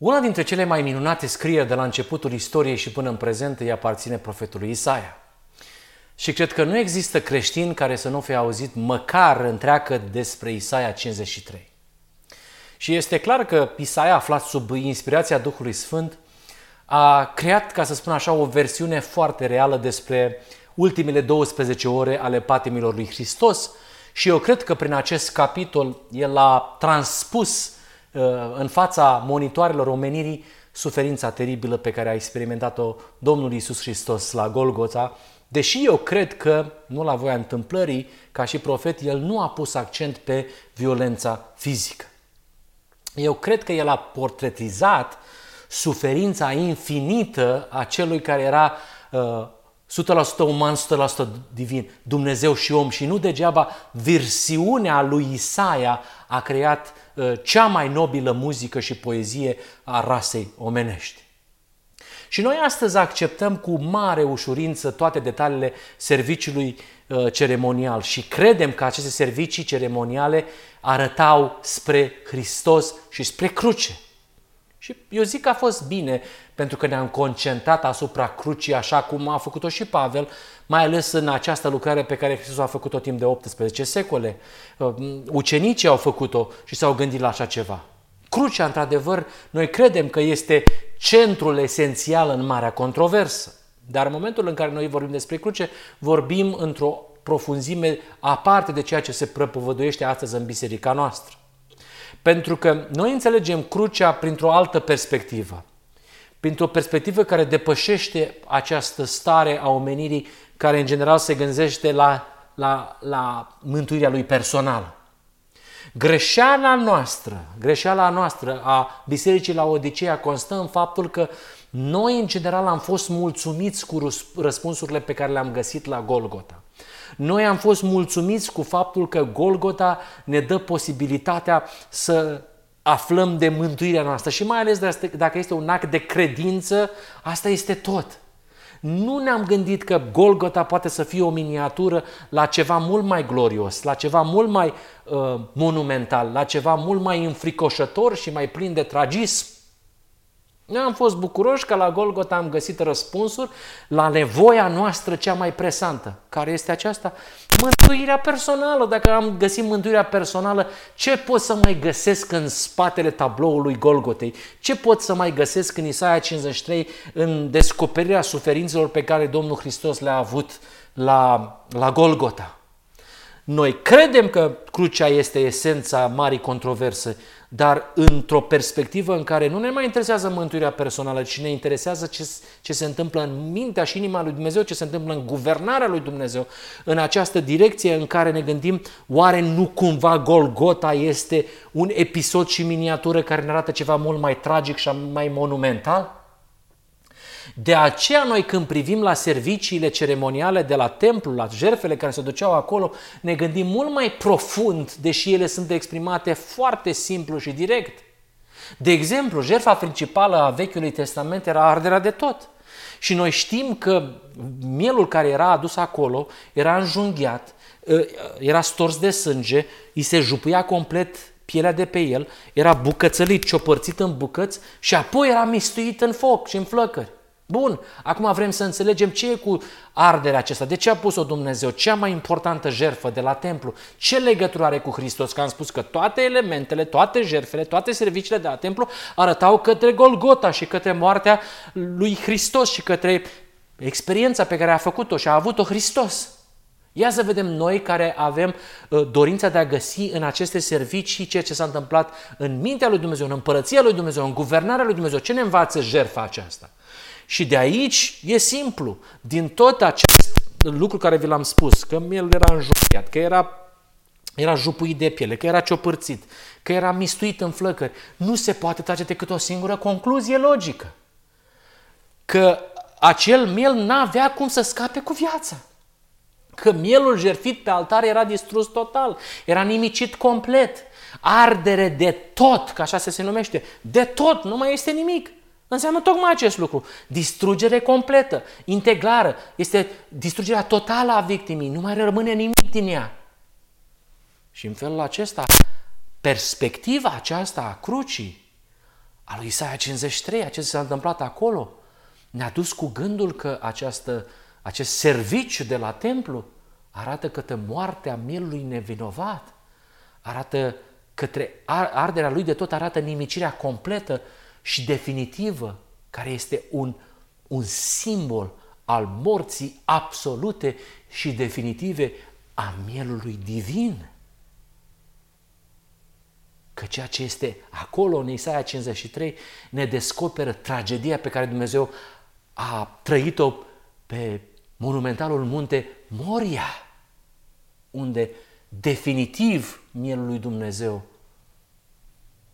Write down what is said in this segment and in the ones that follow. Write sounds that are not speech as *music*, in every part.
Una dintre cele mai minunate scrieri de la începutul istoriei și până în prezent îi aparține profetului Isaia. Și cred că nu există creștin care să nu fie auzit măcar întreagă despre Isaia 53. Și este clar că Isaia, aflat sub inspirația Duhului Sfânt, a creat, ca să spun așa, o versiune foarte reală despre ultimele 12 ore ale patimilor lui Hristos și eu cred că prin acest capitol el a transpus uh, în fața monitoarelor omenirii suferința teribilă pe care a experimentat-o Domnul Isus Hristos la Golgota, deși eu cred că, nu la voia întâmplării, ca și profet, el nu a pus accent pe violența fizică. Eu cred că el a portretizat suferința infinită a celui care era uh, 100% uman, 100% divin, Dumnezeu și om și nu degeaba versiunea lui Isaia a creat uh, cea mai nobilă muzică și poezie a rasei omenești. Și noi astăzi acceptăm cu mare ușurință toate detaliile serviciului uh, ceremonial și credem că aceste servicii ceremoniale arătau spre Hristos și spre cruce. Și eu zic că a fost bine pentru că ne-am concentrat asupra crucii așa cum a făcut-o și Pavel, mai ales în această lucrare pe care Hristos a făcut-o timp de 18 secole. Uh, ucenicii au făcut-o și s-au gândit la așa ceva. Crucea, într-adevăr, noi credem că este centrul esențial în marea controversă. Dar în momentul în care noi vorbim despre cruce, vorbim într-o profunzime aparte de ceea ce se prăpăvăduiește astăzi în biserica noastră. Pentru că noi înțelegem crucea printr-o altă perspectivă. Printr-o perspectivă care depășește această stare a omenirii care în general se gândește la, la, la mântuirea lui personală. Greșeala noastră, greșeala noastră a Bisericii la Odiseea constă în faptul că noi în general am fost mulțumiți cu răspunsurile pe care le-am găsit la Golgota. Noi am fost mulțumiți cu faptul că Golgota ne dă posibilitatea să aflăm de mântuirea noastră și mai ales dacă este un act de credință, asta este tot. Nu ne-am gândit că Golgota poate să fie o miniatură la ceva mult mai glorios, la ceva mult mai uh, monumental, la ceva mult mai înfricoșător și mai plin de tragism. Noi am fost bucuroși că la Golgota am găsit răspunsuri la nevoia noastră cea mai presantă. Care este aceasta? Mântuirea personală. Dacă am găsit mântuirea personală, ce pot să mai găsesc în spatele tabloului Golgotei? Ce pot să mai găsesc în Isaia 53 în descoperirea suferințelor pe care Domnul Hristos le-a avut la, la Golgota? Noi credem că crucea este esența marii controverse, dar într-o perspectivă în care nu ne mai interesează mântuirea personală, ci ne interesează ce, ce se întâmplă în mintea și inima lui Dumnezeu, ce se întâmplă în guvernarea lui Dumnezeu, în această direcție în care ne gândim, oare nu cumva Golgota este un episod și miniatură care ne arată ceva mult mai tragic și mai monumental? De aceea noi când privim la serviciile ceremoniale de la templu, la jertfele care se duceau acolo, ne gândim mult mai profund, deși ele sunt exprimate foarte simplu și direct. De exemplu, jertfa principală a Vechiului Testament era arderea de tot. Și noi știm că mielul care era adus acolo era înjunghiat, ă, era stors de sânge, îi se jupuia complet pielea de pe el, era bucățălit, ciopărțit în bucăți și apoi era mistuit în foc și în flăcări. Bun, acum vrem să înțelegem ce e cu arderea acesta, de ce a pus-o Dumnezeu, cea mai importantă jertfă de la templu, ce legătură are cu Hristos, că am spus că toate elementele, toate jertfele, toate serviciile de la templu arătau către Golgota și către moartea lui Hristos și către experiența pe care a făcut-o și a avut-o Hristos. Ia să vedem noi care avem uh, dorința de a găsi în aceste servicii ceea ce s-a întâmplat în mintea lui Dumnezeu, în împărăția lui Dumnezeu, în guvernarea lui Dumnezeu. Ce ne învață jertfa aceasta? Și de aici e simplu. Din tot acest lucru care vi l-am spus, că el era înjupiat, că era, era jupuit de piele, că era ciopărțit, că era mistuit în flăcări, nu se poate trage decât o singură concluzie logică. Că acel miel n-avea cum să scape cu viața. Că mielul jertfit pe altar era distrus total, era nimicit complet. Ardere de tot, ca așa se, se numește, de tot, nu mai este nimic. Înseamnă tocmai acest lucru. Distrugere completă, integrară. Este distrugerea totală a victimii. Nu mai rămâne nimic din ea. Și în felul acesta, perspectiva aceasta a crucii al lui Isaia 53, acest s-a întâmplat acolo, ne-a dus cu gândul că această, acest serviciu de la templu arată către moartea mielului nevinovat, arată către arderea lui de tot, arată nimicirea completă și definitivă, care este un, un simbol al morții absolute și definitive a mielului divin. Că ceea ce este acolo în Isaia 53 ne descoperă tragedia pe care Dumnezeu a trăit-o pe monumentalul munte Moria, unde definitiv mielul lui Dumnezeu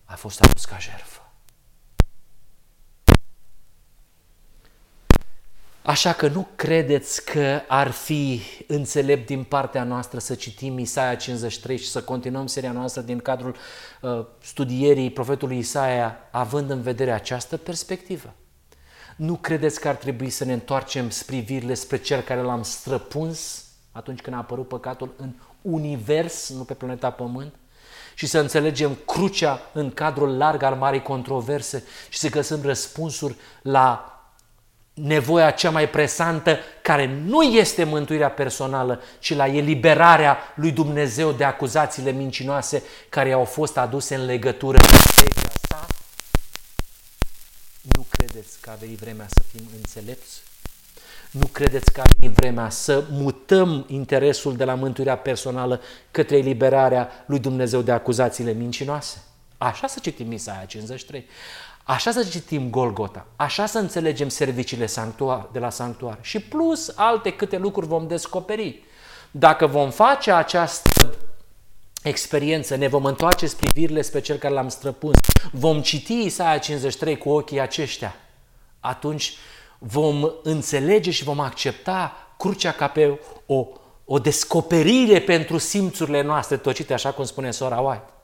a fost adus ca jertfă. Așa că nu credeți că ar fi înțelept din partea noastră să citim Isaia 53 și să continuăm seria noastră din cadrul uh, studierii profetului Isaia, având în vedere această perspectivă. Nu credeți că ar trebui să ne întoarcem privirile spre cel care l-am străpuns atunci când a apărut păcatul în univers, nu pe planeta Pământ? Și să înțelegem crucea în cadrul larg al marii controverse și să găsim răspunsuri la nevoia cea mai presantă, care nu este mântuirea personală, ci la eliberarea lui Dumnezeu de acuzațiile mincinoase care au fost aduse în legătură cu legea sa? Nu credeți că a venit vremea să fim înțelepți? Nu credeți că a venit vremea să mutăm interesul de la mântuirea personală către eliberarea lui Dumnezeu de acuzațiile mincinoase? Așa să citim Isaia 53. Așa să citim Golgota, așa să înțelegem serviciile sanctuar, de la sanctuar și plus alte câte lucruri vom descoperi. Dacă vom face această experiență, ne vom întoarce privirile spre cel care l-am străpuns, vom citi Isaia 53 cu ochii aceștia, atunci vom înțelege și vom accepta crucea ca pe o, o descoperire pentru simțurile noastre tocite, așa cum spune sora White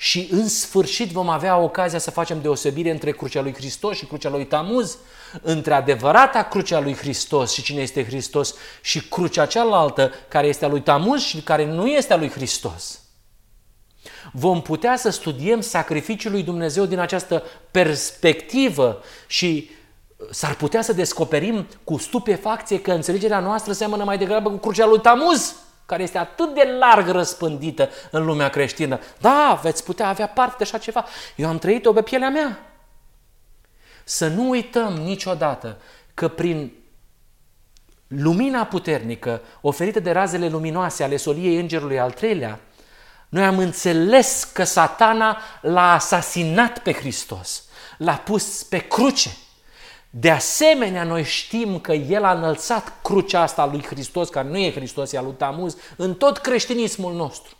și în sfârșit vom avea ocazia să facem deosebire între crucea lui Hristos și crucea lui Tamuz, între adevărata crucea lui Hristos și cine este Hristos și crucea cealaltă care este a lui Tamuz și care nu este a lui Hristos. Vom putea să studiem sacrificiul lui Dumnezeu din această perspectivă și s-ar putea să descoperim cu stupefacție că înțelegerea noastră seamănă mai degrabă cu crucea lui Tamuz care este atât de larg răspândită în lumea creștină. Da, veți putea avea parte de așa ceva. Eu am trăit-o pe pielea mea. Să nu uităm niciodată că prin lumina puternică oferită de razele luminoase ale soliei îngerului al treilea, noi am înțeles că satana l-a asasinat pe Hristos, l-a pus pe cruce. De asemenea, noi știm că El a înălțat crucea asta lui Hristos, care nu e Hristos, e a lui Tamuz, în tot creștinismul nostru.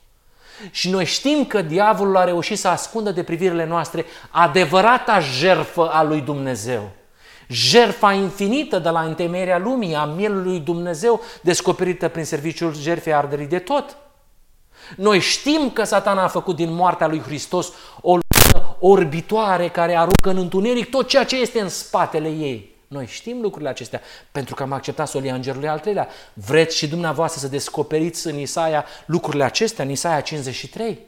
Și noi știm că diavolul a reușit să ascundă de privirile noastre adevărata jerfă a lui Dumnezeu. Jerfa infinită de la întemeierea lumii, a mielului Dumnezeu, descoperită prin serviciul jerfei arderii de tot. Noi știm că satana a făcut din moartea lui Hristos o orbitoare care aruncă în întuneric tot ceea ce este în spatele ei. Noi știm lucrurile acestea pentru că am acceptat solia îngerului al treilea. Vreți și dumneavoastră să descoperiți în Isaia lucrurile acestea, în Isaia 53?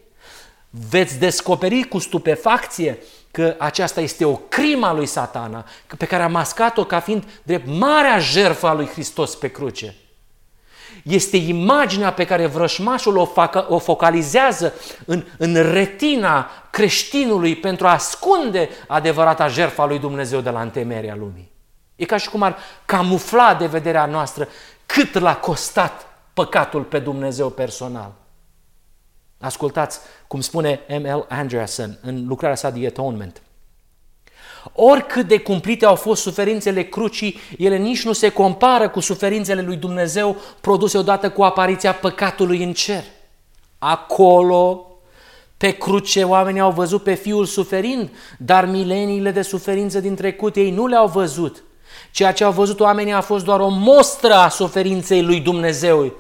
Veți descoperi cu stupefacție că aceasta este o crimă a lui satana, pe care a mascat-o ca fiind drept marea jertfă a lui Hristos pe cruce este imaginea pe care vrășmașul o, facă, o focalizează în, în retina creștinului pentru a ascunde adevărata jertfa lui Dumnezeu de la întemeria lumii. E ca și cum ar camufla de vederea noastră cât l-a costat păcatul pe Dumnezeu personal. Ascultați cum spune M.L. Anderson în lucrarea sa The Atonement. Oricât de cumplite au fost suferințele crucii, ele nici nu se compară cu suferințele lui Dumnezeu produse odată cu apariția păcatului în cer. Acolo, pe cruce, oamenii au văzut pe Fiul suferind, dar mileniile de suferință din trecut ei nu le-au văzut. Ceea ce au văzut oamenii a fost doar o mostră a suferinței lui Dumnezeu,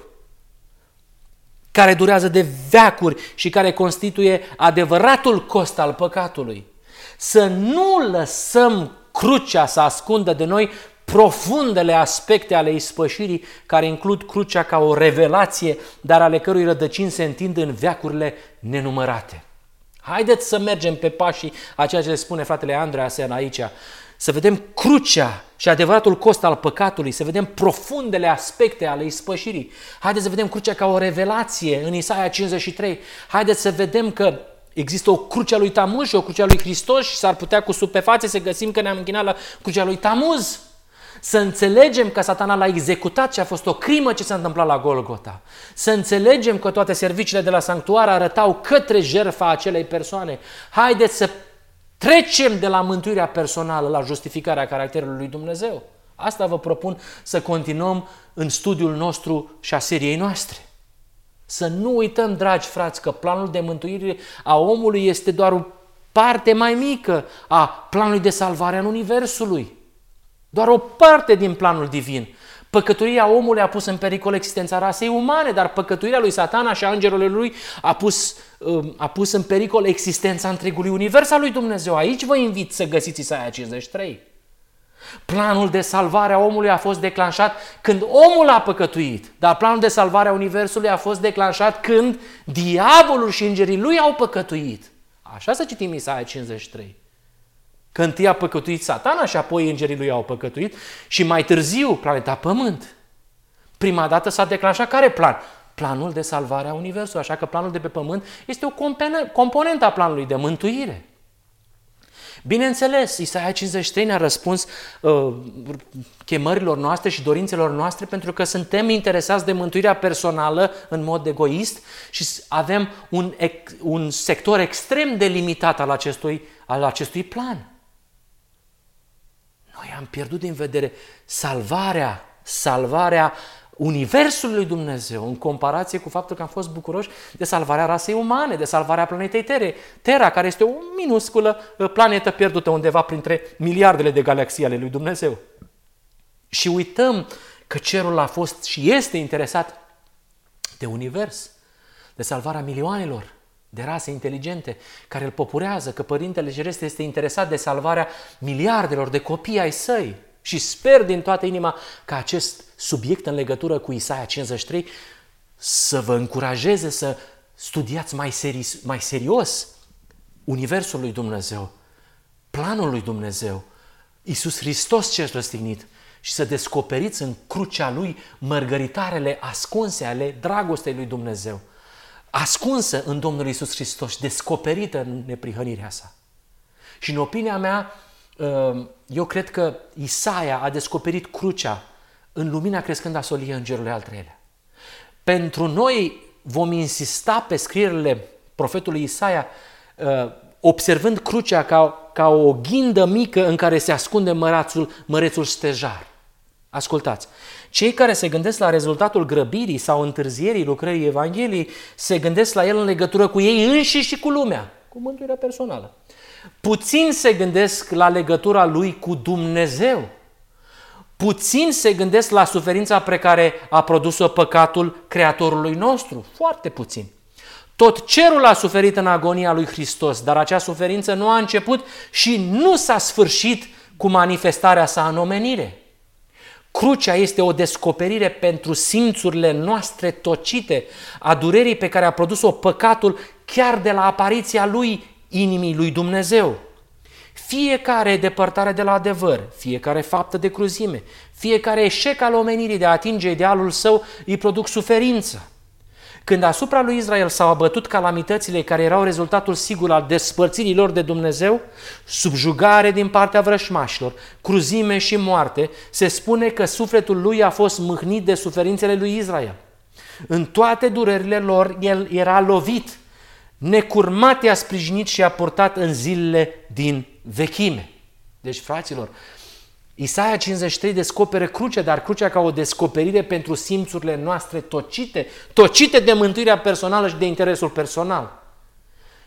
care durează de veacuri și care constituie adevăratul cost al păcatului să nu lăsăm crucea să ascundă de noi profundele aspecte ale ispășirii, care includ crucea ca o revelație, dar ale cărui rădăcini se întind în veacurile nenumărate. Haideți să mergem pe pașii a ceea ce le spune fratele Andreasen aici, să vedem crucea și adevăratul cost al păcatului, să vedem profundele aspecte ale ispășirii. Haideți să vedem crucea ca o revelație în Isaia 53. Haideți să vedem că există o cruce a lui Tamuz și o cruce a lui Hristos și s-ar putea cu supefațe să găsim că ne-am închinat la crucea lui Tamuz. Să înțelegem că satana l-a executat și a fost o crimă ce s-a întâmplat la Golgota. Să înțelegem că toate serviciile de la sanctuar arătau către jertfa acelei persoane. Haideți să trecem de la mântuirea personală la justificarea caracterului lui Dumnezeu. Asta vă propun să continuăm în studiul nostru și a seriei noastre. Să nu uităm, dragi frați, că planul de mântuire a omului este doar o parte mai mică a planului de salvare în Universului. Doar o parte din planul divin. Păcătuirea omului a pus în pericol existența rasei umane, dar păcătuirea lui satana și a îngerului lui a pus, um, a pus în pericol existența întregului univers al lui Dumnezeu. Aici vă invit să găsiți Isaia 53. Planul de salvare a omului a fost declanșat când omul a păcătuit, dar planul de salvare a universului a fost declanșat când diavolul și îngerii lui au păcătuit. Așa să citim Isaia 53. Că întâi a păcătuit satana și apoi îngerii lui au păcătuit și mai târziu planeta Pământ. Prima dată s-a declanșat care plan? Planul de salvare a Universului, așa că planul de pe Pământ este o componentă a planului de mântuire. Bineînțeles, Isaia 53 ne-a răspuns uh, chemărilor noastre și dorințelor noastre pentru că suntem interesați de mântuirea personală în mod egoist și avem un, un sector extrem de limitat al acestui, al acestui plan. Noi am pierdut din vedere salvarea, salvarea Universului lui Dumnezeu în comparație cu faptul că am fost bucuroși de salvarea rasei umane, de salvarea planetei Tere, Terra, care este o minusculă uh, planetă pierdută undeva printre miliardele de galaxii ale lui Dumnezeu. Și uităm că cerul a fost și este interesat de univers, de salvarea milioanelor de rase inteligente care îl popurează, că Părintele Ceresc este interesat de salvarea miliardelor de copii ai săi. Și sper din toată inima ca acest subiect în legătură cu Isaia 53 să vă încurajeze să studiați mai, seri, mai serios Universul lui Dumnezeu, planul lui Dumnezeu, Iisus Hristos cel răstignit și să descoperiți în crucea Lui mărgăritarele ascunse ale dragostei lui Dumnezeu ascunsă în Domnul Isus Hristos, descoperită în neprihănirea sa. Și în opinia mea, uh, eu cred că Isaia a descoperit crucea în lumina crescând a solie îngerului al treilea. Pentru noi vom insista pe scrierile profetului Isaia, uh, observând crucea ca, ca o ghindă mică în care se ascunde mărațul, mărețul stejar. Ascultați, cei care se gândesc la rezultatul grăbirii sau întârzierii lucrării Evangheliei se gândesc la el în legătură cu ei înșiși și cu lumea, cu mântuirea personală. Puțin se gândesc la legătura lui cu Dumnezeu. Puțin se gândesc la suferința pe care a produs-o păcatul Creatorului nostru. Foarte puțin. Tot cerul a suferit în agonia lui Hristos, dar acea suferință nu a început și nu s-a sfârșit cu manifestarea sa în omenire. Crucea este o descoperire pentru simțurile noastre tocite a durerii pe care a produs-o păcatul chiar de la apariția lui inimii lui Dumnezeu. Fiecare depărtare de la adevăr, fiecare faptă de cruzime, fiecare eșec al omenirii de a atinge idealul său îi produc suferință. Când asupra lui Israel s-au abătut calamitățile care erau rezultatul sigur al despărțirii lor de Dumnezeu, subjugare din partea vrășmașilor, cruzime și moarte, se spune că sufletul lui a fost mâhnit de suferințele lui Israel. În toate durerile lor, el era lovit, necurmat i-a sprijinit și a purtat în zilele din vechime. Deci, fraților, Isaia 53 descoperă crucea, dar crucea ca o descoperire pentru simțurile noastre tocite, tocite de mântuirea personală și de interesul personal.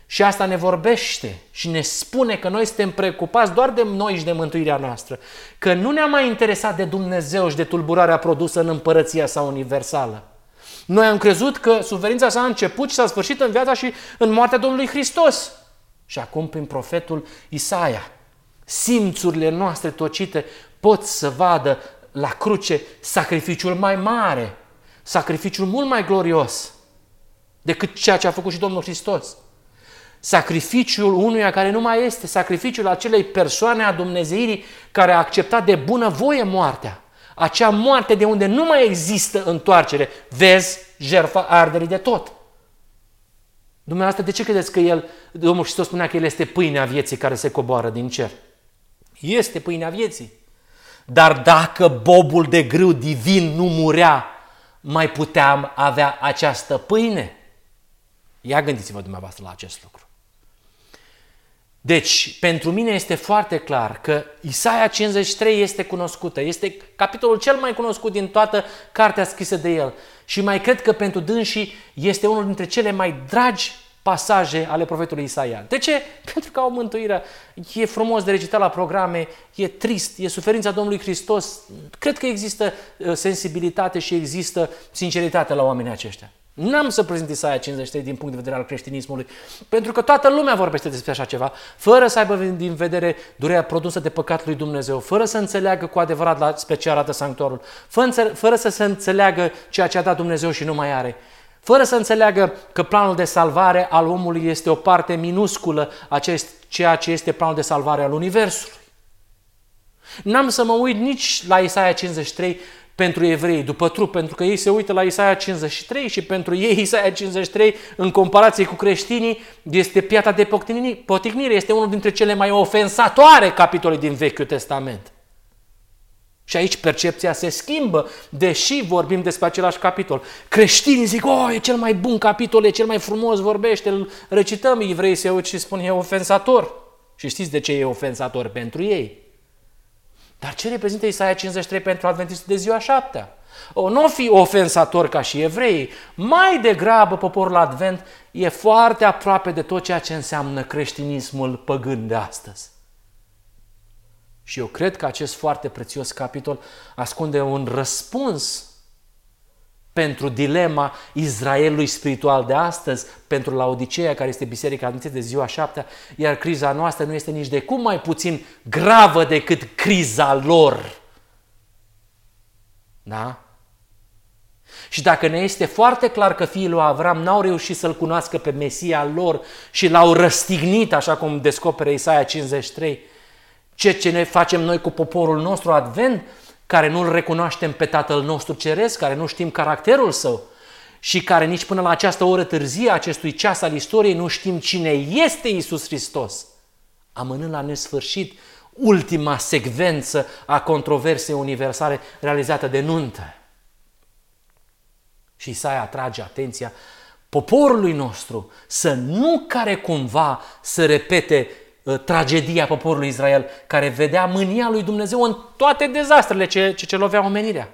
Și asta ne vorbește și ne spune că noi suntem preocupați doar de noi și de mântuirea noastră, că nu ne-am mai interesat de Dumnezeu și de tulburarea produsă în împărăția sa universală. Noi am crezut că suferința sa a început și s-a sfârșit în viața și în moartea Domnului Hristos. Și acum prin profetul Isaia simțurile noastre tocite pot să vadă la cruce sacrificiul mai mare, sacrificiul mult mai glorios decât ceea ce a făcut și Domnul Hristos. Sacrificiul unuia care nu mai este, sacrificiul acelei persoane a Dumnezeirii care a acceptat de bună voie moartea. Acea moarte de unde nu mai există întoarcere. Vezi jertfa arderii de tot. Dumneavoastră, de ce credeți că El, Domnul Hristos spunea că El este pâinea vieții care se coboară din cer? Este pâinea vieții. Dar dacă bobul de grâu divin nu murea, mai puteam avea această pâine? Ia gândiți-vă dumneavoastră la acest lucru. Deci, pentru mine este foarte clar că Isaia 53 este cunoscută, este capitolul cel mai cunoscut din toată cartea scrisă de el. Și mai cred că pentru dânsii este unul dintre cele mai dragi pasaje ale profetului Isaia. De ce? *laughs* Pentru că au mântuirea. E frumos de recitat la programe, e trist, e suferința Domnului Hristos. Cred că există uh, sensibilitate și există sinceritate la oamenii aceștia. N-am să prezint Isaia 53 din punct de vedere al creștinismului, pentru că toată lumea vorbește despre așa ceva, fără să aibă din vedere durerea produsă de păcatul lui Dumnezeu, fără să înțeleagă cu adevărat la ce arată sanctuarul, fără să se înțeleagă ceea ce a dat Dumnezeu și nu mai are, fără să înțeleagă că planul de salvare al omului este o parte minusculă a ceea ce este planul de salvare al Universului. N-am să mă uit nici la Isaia 53 pentru evrei după trup, pentru că ei se uită la Isaia 53 și pentru ei Isaia 53, în comparație cu creștinii, este piata de poticnire, este unul dintre cele mai ofensatoare capitole din Vechiul Testament. Și aici percepția se schimbă, deși vorbim despre același capitol. Creștinii zic, oh, e cel mai bun capitol, e cel mai frumos, vorbește, îl recităm, evrei se uit și spun, e ofensator. Și știți de ce e ofensator pentru ei? Dar ce reprezintă Isaia 53 pentru adventistul de ziua șaptea? O, nu fi ofensator ca și evrei, mai degrabă poporul advent e foarte aproape de tot ceea ce înseamnă creștinismul păgân de astăzi. Și eu cred că acest foarte prețios capitol ascunde un răspuns pentru dilema Israelului spiritual de astăzi, pentru Laodicea, care este biserica adventistă de ziua șaptea, iar criza noastră nu este nici de cum mai puțin gravă decât criza lor. Da? Și dacă ne este foarte clar că fiii lui Avram n-au reușit să-L cunoască pe Mesia lor și l-au răstignit, așa cum descopere Isaia 53, ce ce ne facem noi cu poporul nostru advent, care nu-L recunoaștem pe Tatăl nostru Ceresc, care nu știm caracterul Său și care nici până la această oră târzie acestui ceas al istoriei nu știm cine este Isus Hristos, amânând la nesfârșit ultima secvență a controversei universale realizată de nuntă. Și Isaia atrage atenția poporului nostru să nu care cumva să repete Uh, tragedia poporului Israel, care vedea mânia lui Dumnezeu în toate dezastrele ce, ce, ce lovea omenirea.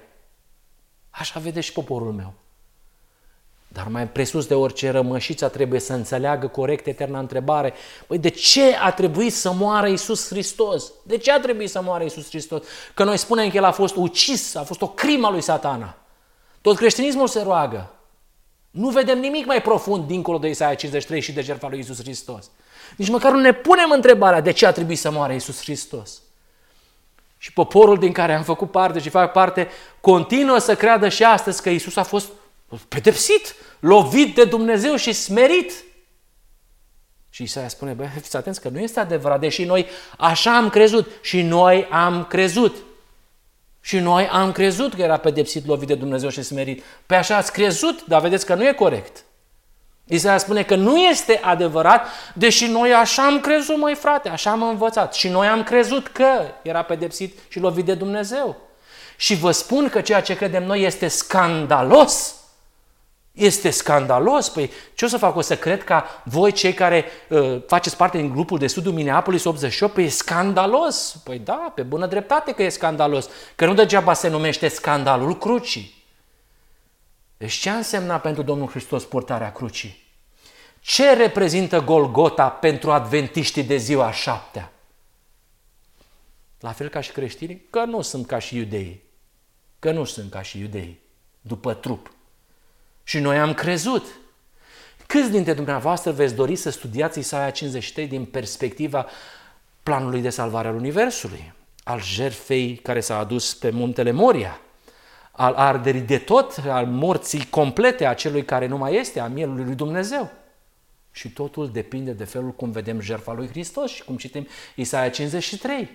Așa vede și poporul meu. Dar mai presus de orice rămășița trebuie să înțeleagă corect eterna întrebare. Păi de ce a trebuit să moară Isus Hristos? De ce a trebuit să moară Isus Hristos? Că noi spunem că El a fost ucis, a fost o crimă lui satana. Tot creștinismul se roagă. Nu vedem nimic mai profund dincolo de Isaia 53 și de jertfa lui Isus Hristos. Nici măcar nu ne punem întrebarea de ce a trebuit să moară Iisus Hristos. Și poporul din care am făcut parte și fac parte continuă să creadă și astăzi că Iisus a fost pedepsit, lovit de Dumnezeu și smerit. Și Isaia spune, bă, fiți atenți că nu este adevărat, deși noi așa am crezut și noi am crezut. Și noi am crezut că era pedepsit, lovit de Dumnezeu și smerit. Pe așa ați crezut, dar vedeți că nu e corect. Isaia spune că nu este adevărat, deși noi așa am crezut, mai frate, așa am învățat. Și noi am crezut că era pedepsit și lovit de Dumnezeu. Și vă spun că ceea ce credem noi este scandalos. Este scandalos. Păi ce o să fac? O să cred ca voi, cei care uh, faceți parte din grupul de studiu Minneapolis 88, păi e scandalos. Păi da, pe bună dreptate că e scandalos. Că nu degeaba se numește scandalul crucii. Deci ce a însemnat pentru Domnul Hristos purtarea crucii? Ce reprezintă Golgota pentru adventiștii de ziua șaptea? La fel ca și creștinii? Că nu sunt ca și iudeii. Că nu sunt ca și iudeii, după trup. Și noi am crezut. Câți dintre dumneavoastră veți dori să studiați Isaia 53 din perspectiva planului de salvare al Universului, al jertfei care s-a adus pe muntele Moria? al arderii de tot, al morții complete a celui care nu mai este, a mielului lui Dumnezeu. Și totul depinde de felul cum vedem jertfa lui Hristos și cum citim Isaia 53.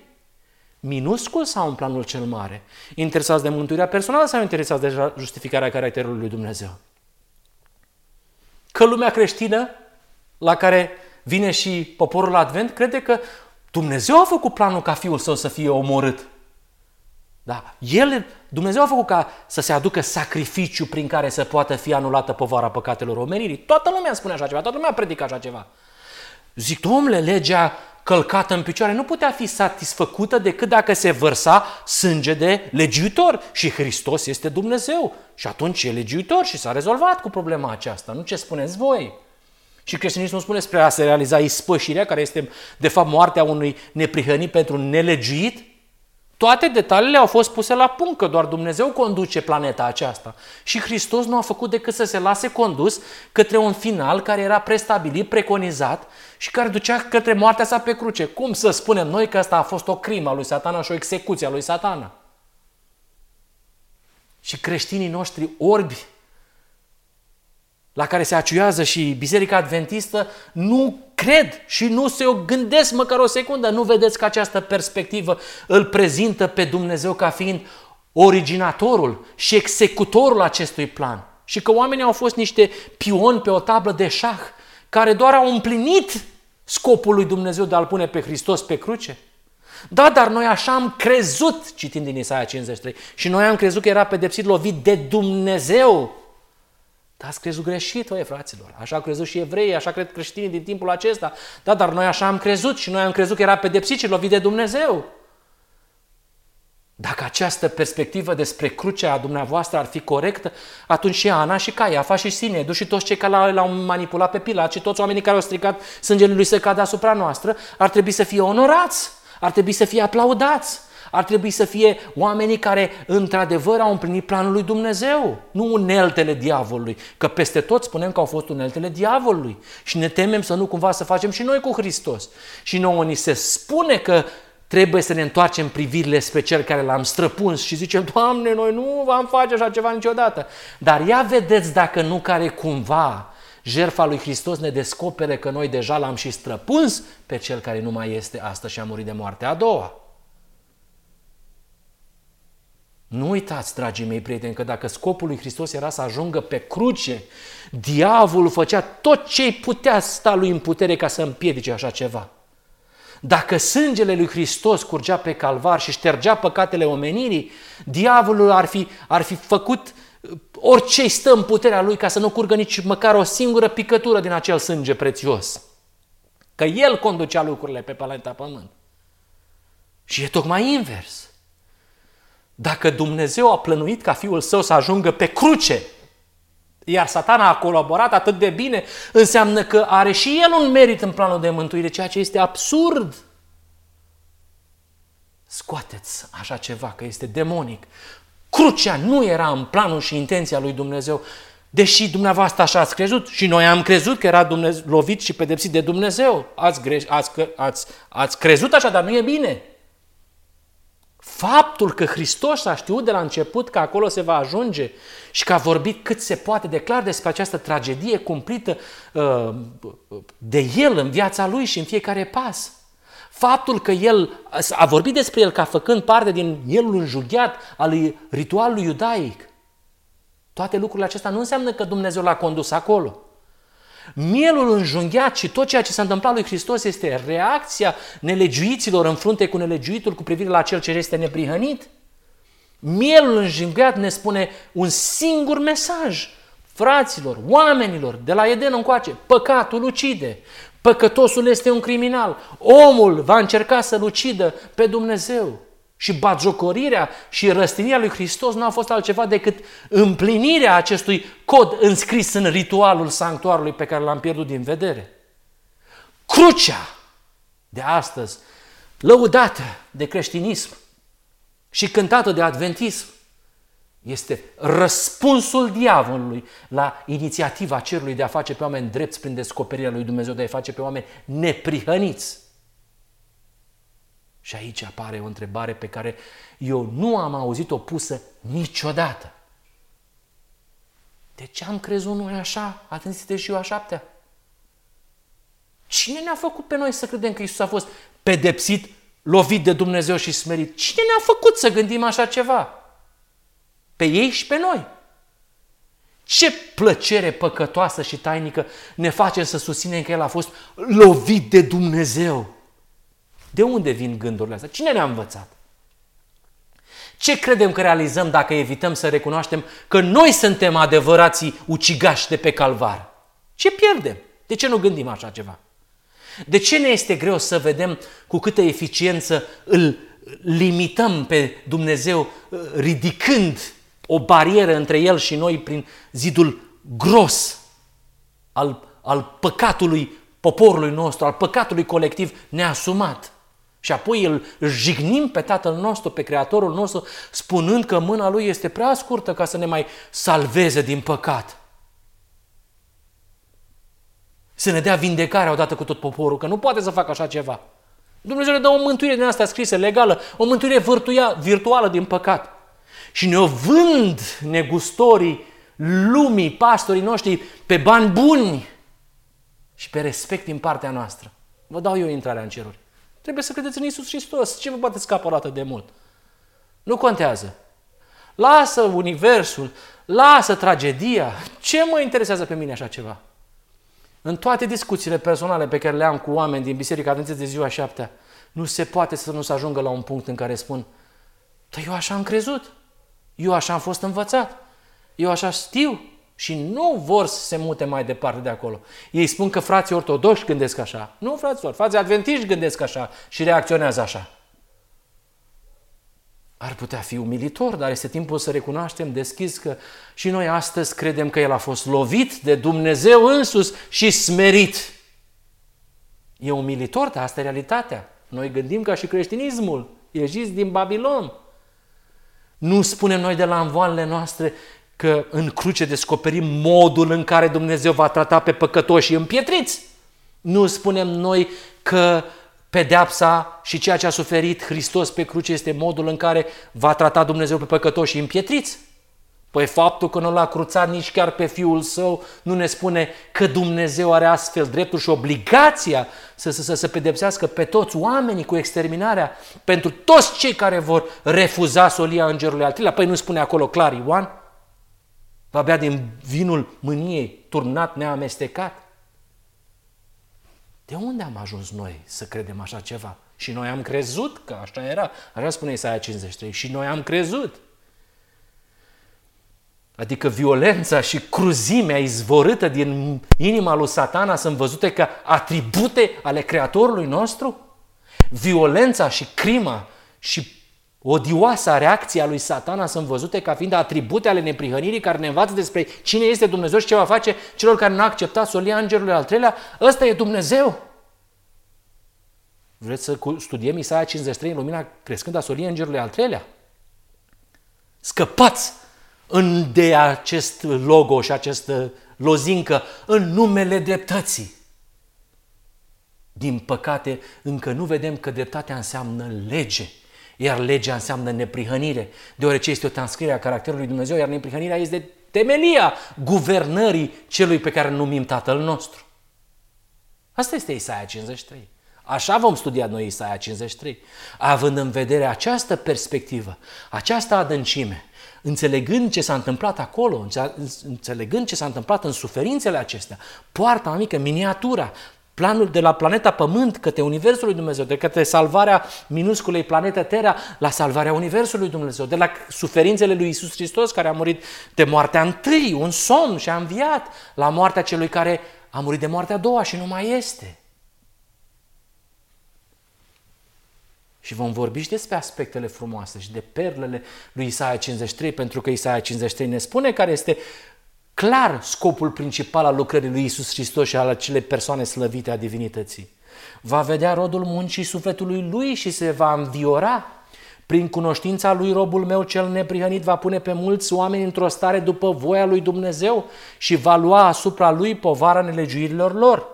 Minuscul sau în planul cel mare? Interesați de mântuirea personală sau interesați de justificarea caracterului lui Dumnezeu? Că lumea creștină, la care vine și poporul Advent, crede că Dumnezeu a făcut planul ca Fiul Său să fie omorât. Da. El, Dumnezeu a făcut ca să se aducă sacrificiu prin care să poată fi anulată povara păcatelor omenirii. Toată lumea spune așa ceva, toată lumea predică așa ceva. Zic, domnule, legea călcată în picioare nu putea fi satisfăcută decât dacă se vărsa sânge de legiuitor și Hristos este Dumnezeu. Și atunci e legiuitor și s-a rezolvat cu problema aceasta. Nu ce spuneți voi? Și creștinismul spune spre a se realiza ispășirea, care este de fapt moartea unui neprihănit pentru nelegiuit, toate detaliile au fost puse la punct, că doar Dumnezeu conduce planeta aceasta. Și Hristos nu a făcut decât să se lase condus către un final care era prestabilit, preconizat și care ducea către moartea sa pe cruce. Cum să spunem noi că asta a fost o crimă a lui satana și o execuție a lui satana? Și creștinii noștri orbi la care se aciuiază și Biserica Adventistă, nu cred și nu se o gândesc măcar o secundă. Nu vedeți că această perspectivă îl prezintă pe Dumnezeu ca fiind originatorul și executorul acestui plan. Și că oamenii au fost niște pioni pe o tablă de șah care doar au împlinit scopul lui Dumnezeu de a-L pune pe Hristos pe cruce. Da, dar noi așa am crezut, citind din Isaia 53, și noi am crezut că era pedepsit, lovit de Dumnezeu dar ați crezut greșit, voi fraților. Așa au crezut și evreii, așa cred creștinii din timpul acesta. Da, dar noi așa am crezut și noi am crezut că era pedepsit și lovit de Dumnezeu. Dacă această perspectivă despre crucea dumneavoastră ar fi corectă, atunci și Ana și Caiafa și Sinedu și toți cei care l-au manipulat pe Pilat și toți oamenii care au stricat sângele lui să cadă asupra noastră ar trebui să fie onorați, ar trebui să fie aplaudați ar trebui să fie oamenii care într-adevăr au împlinit planul lui Dumnezeu, nu uneltele diavolului, că peste tot spunem că au fost uneltele diavolului și ne temem să nu cumva să facem și noi cu Hristos. Și nouă ni se spune că trebuie să ne întoarcem privirile spre cel care l-am străpuns și zicem, Doamne, noi nu vom face așa ceva niciodată. Dar ia vedeți dacă nu care cumva jertfa lui Hristos ne descopere că noi deja l-am și străpuns pe cel care nu mai este astăzi și a murit de moartea a doua. Nu uitați, dragii mei prieteni, că dacă scopul lui Hristos era să ajungă pe cruce, diavolul făcea tot ce putea sta lui în putere ca să împiedice așa ceva. Dacă sângele lui Hristos curgea pe calvar și ștergea păcatele omenirii, diavolul ar fi, ar fi făcut uh, orice stă în puterea lui ca să nu curgă nici măcar o singură picătură din acel sânge prețios. Că el conducea lucrurile pe planeta Pământ. Și e tocmai invers. Dacă Dumnezeu a plănuit ca Fiul Său să ajungă pe cruce, iar satana a colaborat atât de bine, înseamnă că are și el un merit în planul de mântuire, ceea ce este absurd. Scoateți așa ceva, că este demonic. Crucea nu era în planul și intenția lui Dumnezeu, deși dumneavoastră așa ați crezut și noi am crezut că era Dumnezeu, lovit și pedepsit de Dumnezeu. Ați, greș, ați, ați, ați crezut așa, dar nu e bine. Faptul că Hristos a știut de la început că acolo se va ajunge și că a vorbit cât se poate de clar despre această tragedie cumplită uh, de El în viața Lui și în fiecare pas. Faptul că El a vorbit despre El ca făcând parte din Elul înjughiat al ritualului iudaic. Toate lucrurile acestea nu înseamnă că Dumnezeu l-a condus acolo. Mielul înjunghiat și tot ceea ce s-a întâmplat lui Hristos este reacția nelegiuiților în frunte cu nelegiuitul cu privire la cel ce este neprihănit. Mielul înjunghiat ne spune un singur mesaj. Fraților, oamenilor, de la Eden încoace, păcatul ucide, păcătosul este un criminal, omul va încerca să-l ucidă pe Dumnezeu. Și batjocorirea și răstinia lui Hristos nu a fost altceva decât împlinirea acestui cod înscris în ritualul sanctuarului pe care l-am pierdut din vedere. Crucea de astăzi, lăudată de creștinism și cântată de adventism, este răspunsul diavolului la inițiativa cerului de a face pe oameni drepți prin descoperirea lui Dumnezeu, de a face pe oameni neprihăniți. Și aici apare o întrebare pe care eu nu am auzit-o pusă niciodată. De ce am crezut noi așa? Atenție și eu a șaptea. Cine ne-a făcut pe noi să credem că Isus a fost pedepsit, lovit de Dumnezeu și smerit? Cine ne-a făcut să gândim așa ceva? Pe ei și pe noi. Ce plăcere păcătoasă și tainică ne face să susținem că El a fost lovit de Dumnezeu. De unde vin gândurile astea? Cine ne-a învățat? Ce credem că realizăm dacă evităm să recunoaștem că noi suntem adevărații ucigași de pe calvar? Ce pierdem? De ce nu gândim așa ceva? De ce ne este greu să vedem cu câtă eficiență îl limităm pe Dumnezeu ridicând o barieră între El și noi prin zidul gros al, al păcatului poporului nostru, al păcatului colectiv neasumat? Și apoi îl jignim pe Tatăl nostru, pe Creatorul nostru, spunând că mâna Lui este prea scurtă ca să ne mai salveze din păcat. Să ne dea vindecarea odată cu tot poporul, că nu poate să facă așa ceva. Dumnezeu ne dă o mântuire din asta scrisă, legală, o mântuire virtuală din păcat. Și ne-o vând negustorii lumii, pastorii noștri, pe bani buni și pe respect din partea noastră. Vă dau eu intrarea în ceruri. Trebuie să credeți în Isus Hristos. Ce vă poate scapa o dată de mult? Nu contează. Lasă universul, lasă tragedia. Ce mă interesează pe mine așa ceva? În toate discuțiile personale pe care le am cu oameni din Biserica Adventist de ziua șaptea, nu se poate să nu se ajungă la un punct în care spun, dar eu așa am crezut, eu așa am fost învățat, eu așa știu, și nu vor să se mute mai departe de acolo. Ei spun că frații ortodoxi gândesc așa. Nu, fraților, frații adventiști gândesc așa și reacționează așa. Ar putea fi umilitor, dar este timpul să recunoaștem deschis că și noi astăzi credem că El a fost lovit de Dumnezeu însus și smerit. E umilitor, dar asta e realitatea. Noi gândim ca și creștinismul, ieșiți din Babilon. Nu spunem noi de la învoanele noastre că în cruce descoperim modul în care Dumnezeu va trata pe păcătoși împietriți. Nu spunem noi că pedeapsa și ceea ce a suferit Hristos pe cruce este modul în care va trata Dumnezeu pe păcătoși împietriți. Păi faptul că nu l-a cruțat nici chiar pe Fiul Său nu ne spune că Dumnezeu are astfel dreptul și obligația să, să, să, să pedepsească pe toți oamenii cu exterminarea pentru toți cei care vor refuza solia Îngerului al treilea. Păi nu spune acolo clar Ioan? Va bea din vinul mâniei, turnat, neamestecat. De unde am ajuns noi să credem așa ceva? Și noi am crezut că așa era. Așa spune Isaia 53. Și noi am crezut. Adică violența și cruzimea izvorâtă din inima lui satana sunt văzute ca atribute ale Creatorului nostru? Violența și crima și odioasa reacție a lui satana sunt văzute ca fiind atribute ale neprihănirii care ne învață despre cine este Dumnezeu și ce va face celor care nu au acceptat solia îngerului al treilea. Ăsta e Dumnezeu. Vreți să studiem Isaia 53 în lumina crescând a soliei îngerului al treilea? Scăpați în de acest logo și această lozincă în numele dreptății. Din păcate, încă nu vedem că dreptatea înseamnă lege iar legea înseamnă neprihănire, deoarece este o transcriere a caracterului Dumnezeu, iar neprihănirea este temelia guvernării celui pe care îl numim Tatăl nostru. Asta este Isaia 53. Așa vom studia noi Isaia 53, având în vedere această perspectivă, această adâncime, înțelegând ce s-a întâmplat acolo, înțelegând ce s-a întâmplat în suferințele acestea, poarta mică, miniatura, planul de la planeta Pământ către Universul lui Dumnezeu, de către salvarea minusculei planete Terra la salvarea Universului Dumnezeu, de la suferințele lui Isus Hristos care a murit de moartea întâi, un somn și a înviat, la moartea celui care a murit de moartea a doua și nu mai este. Și vom vorbi și despre aspectele frumoase și de perlele lui Isaia 53, pentru că Isaia 53 ne spune care este clar scopul principal al lucrării lui Isus Hristos și al acelei persoane slăvite a divinității. Va vedea rodul muncii sufletului lui și se va înviora. Prin cunoștința lui robul meu cel neprihănit va pune pe mulți oameni într-o stare după voia lui Dumnezeu și va lua asupra lui povara nelegiuirilor lor.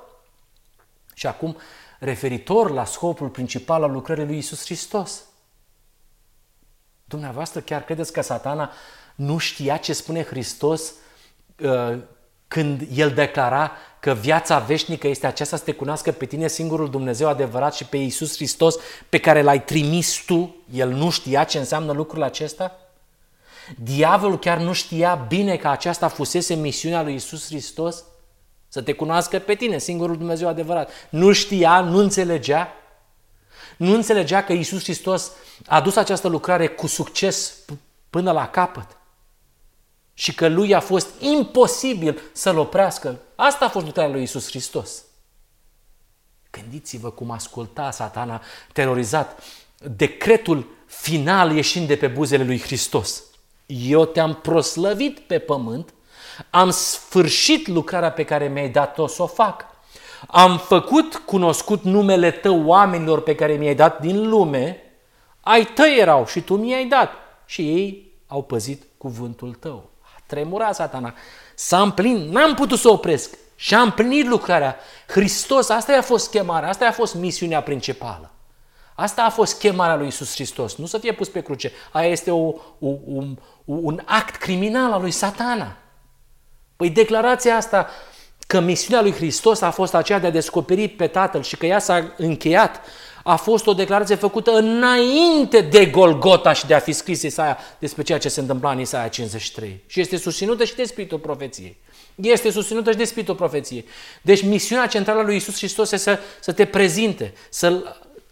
Și acum, referitor la scopul principal al lucrării lui Isus Hristos. Dumneavoastră chiar credeți că satana nu știa ce spune Hristos Uh, când el declara că viața veșnică este aceasta să te cunoască pe tine singurul Dumnezeu adevărat și pe Iisus Hristos pe care l-ai trimis tu? El nu știa ce înseamnă lucrul acesta? Diavolul chiar nu știa bine că aceasta fusese misiunea lui Iisus Hristos? Să te cunoască pe tine, singurul Dumnezeu adevărat. Nu știa, nu înțelegea? Nu înțelegea că Iisus Hristos a dus această lucrare cu succes până la capăt și că lui a fost imposibil să-l oprească. Asta a fost lucrarea lui Iisus Hristos. Gândiți-vă cum asculta satana terorizat decretul final ieșind de pe buzele lui Hristos. Eu te-am proslăvit pe pământ, am sfârșit lucrarea pe care mi-ai dat-o să o fac. Am făcut cunoscut numele tău oamenilor pe care mi-ai dat din lume, ai tăi erau și tu mi-ai dat și ei au păzit cuvântul tău. A tremurat satana. S-a împlinit, n-am putut să opresc și am împlinit lucrarea. Hristos, asta a fost chemarea, asta a fost misiunea principală. Asta a fost chemarea lui Isus Hristos, nu să fie pus pe cruce. Aia este o, o, un, un act criminal al lui satana. Păi declarația asta că misiunea lui Hristos a fost aceea de a descoperi pe Tatăl și că ea s-a încheiat, a fost o declarație făcută înainte de Golgota și de a fi scris Isaia despre ceea ce se întâmpla în Isaia 53. Și este susținută și de Spiritul Profeției. Este susținută și de Spiritul Profeției. Deci misiunea centrală a lui Isus Hristos este să, să te prezinte, să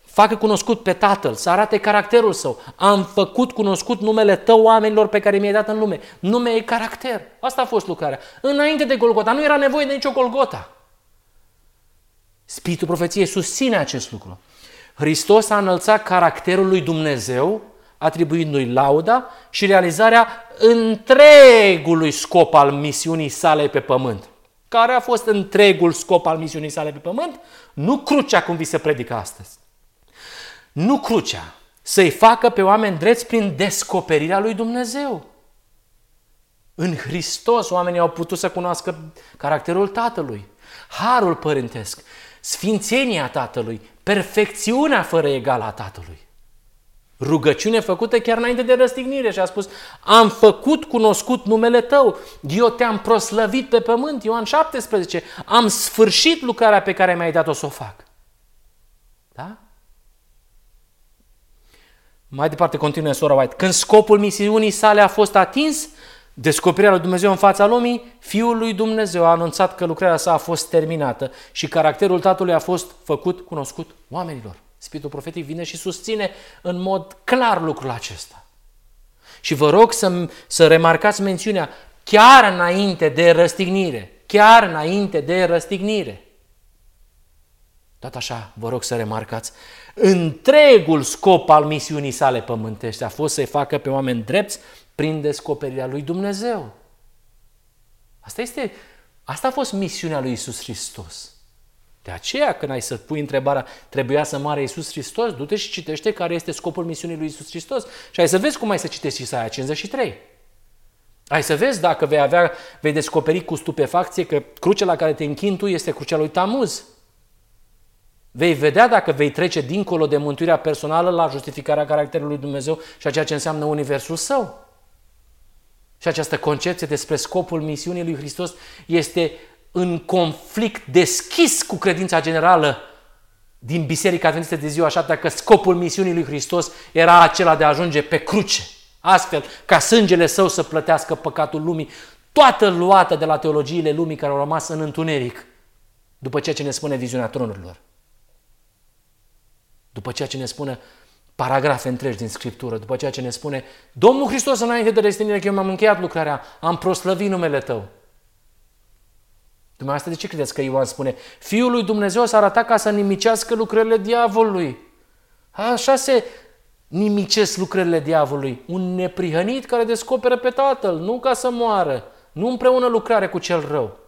facă cunoscut pe Tatăl, să arate caracterul său. Am făcut cunoscut numele tău oamenilor pe care mi-ai dat în lume. Nume e caracter. Asta a fost lucrarea. Înainte de Golgota, nu era nevoie de nicio Golgota. Spiritul profeției susține acest lucru. Hristos a înălțat caracterul lui Dumnezeu, atribuindu-i lauda și realizarea întregului scop al misiunii sale pe pământ. Care a fost întregul scop al misiunii sale pe pământ? Nu crucea cum vi se predică astăzi. Nu crucea. Să-i facă pe oameni dreți prin descoperirea lui Dumnezeu. În Hristos oamenii au putut să cunoască caracterul Tatălui, harul părintesc, sfințenia Tatălui, perfecțiunea fără egal a Tatălui. Rugăciune făcută chiar înainte de răstignire și a spus, am făcut cunoscut numele tău, eu te-am proslăvit pe pământ, Ioan 17, am sfârșit lucrarea pe care mi-ai dat-o să o fac. Da? Mai departe continuă sora White. Când scopul misiunii sale a fost atins, descoperirea lui Dumnezeu în fața lumii, Fiul lui Dumnezeu a anunțat că lucrarea sa a fost terminată și caracterul Tatălui a fost făcut cunoscut oamenilor. Spiritul profetic vine și susține în mod clar lucrul acesta. Și vă rog să, să remarcați mențiunea chiar înainte de răstignire. Chiar înainte de răstignire. Tot așa, vă rog să remarcați, întregul scop al misiunii sale pământești a fost să-i facă pe oameni drepți prin descoperirea lui Dumnezeu. Asta, este, asta a fost misiunea lui Isus Hristos. De aceea, când ai să pui întrebarea, trebuia să moare Iisus Hristos, du-te și citește care este scopul misiunii lui Iisus Hristos și ai să vezi cum ai să citești Isaia 53. Ai să vezi dacă vei avea, vei descoperi cu stupefacție că crucea la care te închin tu este crucea lui Tamuz. Vei vedea dacă vei trece dincolo de mântuirea personală la justificarea caracterului lui Dumnezeu și a ceea ce înseamnă universul său. Și această concepție despre scopul misiunii lui Hristos este în conflict deschis cu credința generală din Biserica Adventistă de ziua șaptea că scopul misiunii lui Hristos era acela de a ajunge pe cruce, astfel ca sângele său să plătească păcatul lumii, toată luată de la teologiile lumii care au rămas în întuneric, după ceea ce ne spune viziunea tronurilor. După ceea ce ne spune paragrafe întregi din Scriptură, după ceea ce ne spune Domnul Hristos înainte de restinire că eu m-am încheiat lucrarea, am proslăvit numele Tău. Dumneavoastră, de ce credeți că Ioan spune Fiul lui Dumnezeu s-a arătat ca să nimicească lucrările diavolului? Așa se nimicesc lucrările diavolului. Un neprihănit care descoperă pe Tatăl, nu ca să moară, nu împreună lucrare cu cel rău.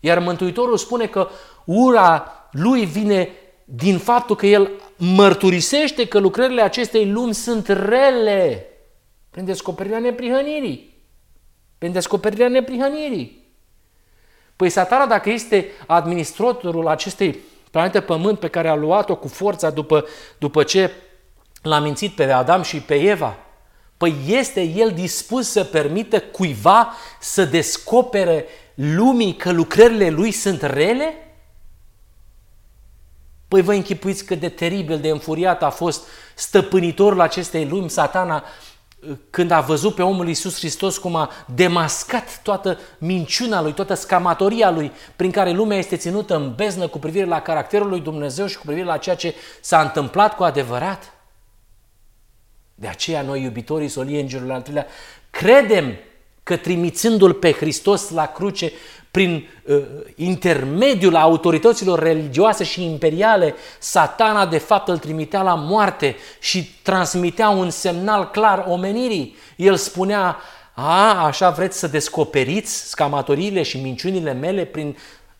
Iar Mântuitorul spune că ura lui vine din faptul că el mărturisește că lucrările acestei lumi sunt rele prin descoperirea neprihănirii. Prin descoperirea neprihănirii. Păi satana, dacă este administratorul acestei planete Pământ pe care a luat-o cu forța după, după ce l-a mințit pe Adam și pe Eva, păi este el dispus să permită cuiva să descopere lumii că lucrările lui sunt rele? Păi vă închipuiți cât de teribil, de înfuriat a fost stăpânitorul acestei lumi, satana, când a văzut pe omul Iisus Hristos cum a demascat toată minciuna lui, toată scamatoria lui, prin care lumea este ținută în beznă cu privire la caracterul lui Dumnezeu și cu privire la ceea ce s-a întâmplat cu adevărat. De aceea noi, iubitorii soliei Îngerului al treilea, credem că trimițându-L pe Hristos la cruce, prin uh, intermediul autorităților religioase și imperiale, satana de fapt îl trimitea la moarte și transmitea un semnal clar omenirii. El spunea, a, așa vreți să descoperiți scamatoriile și minciunile mele prin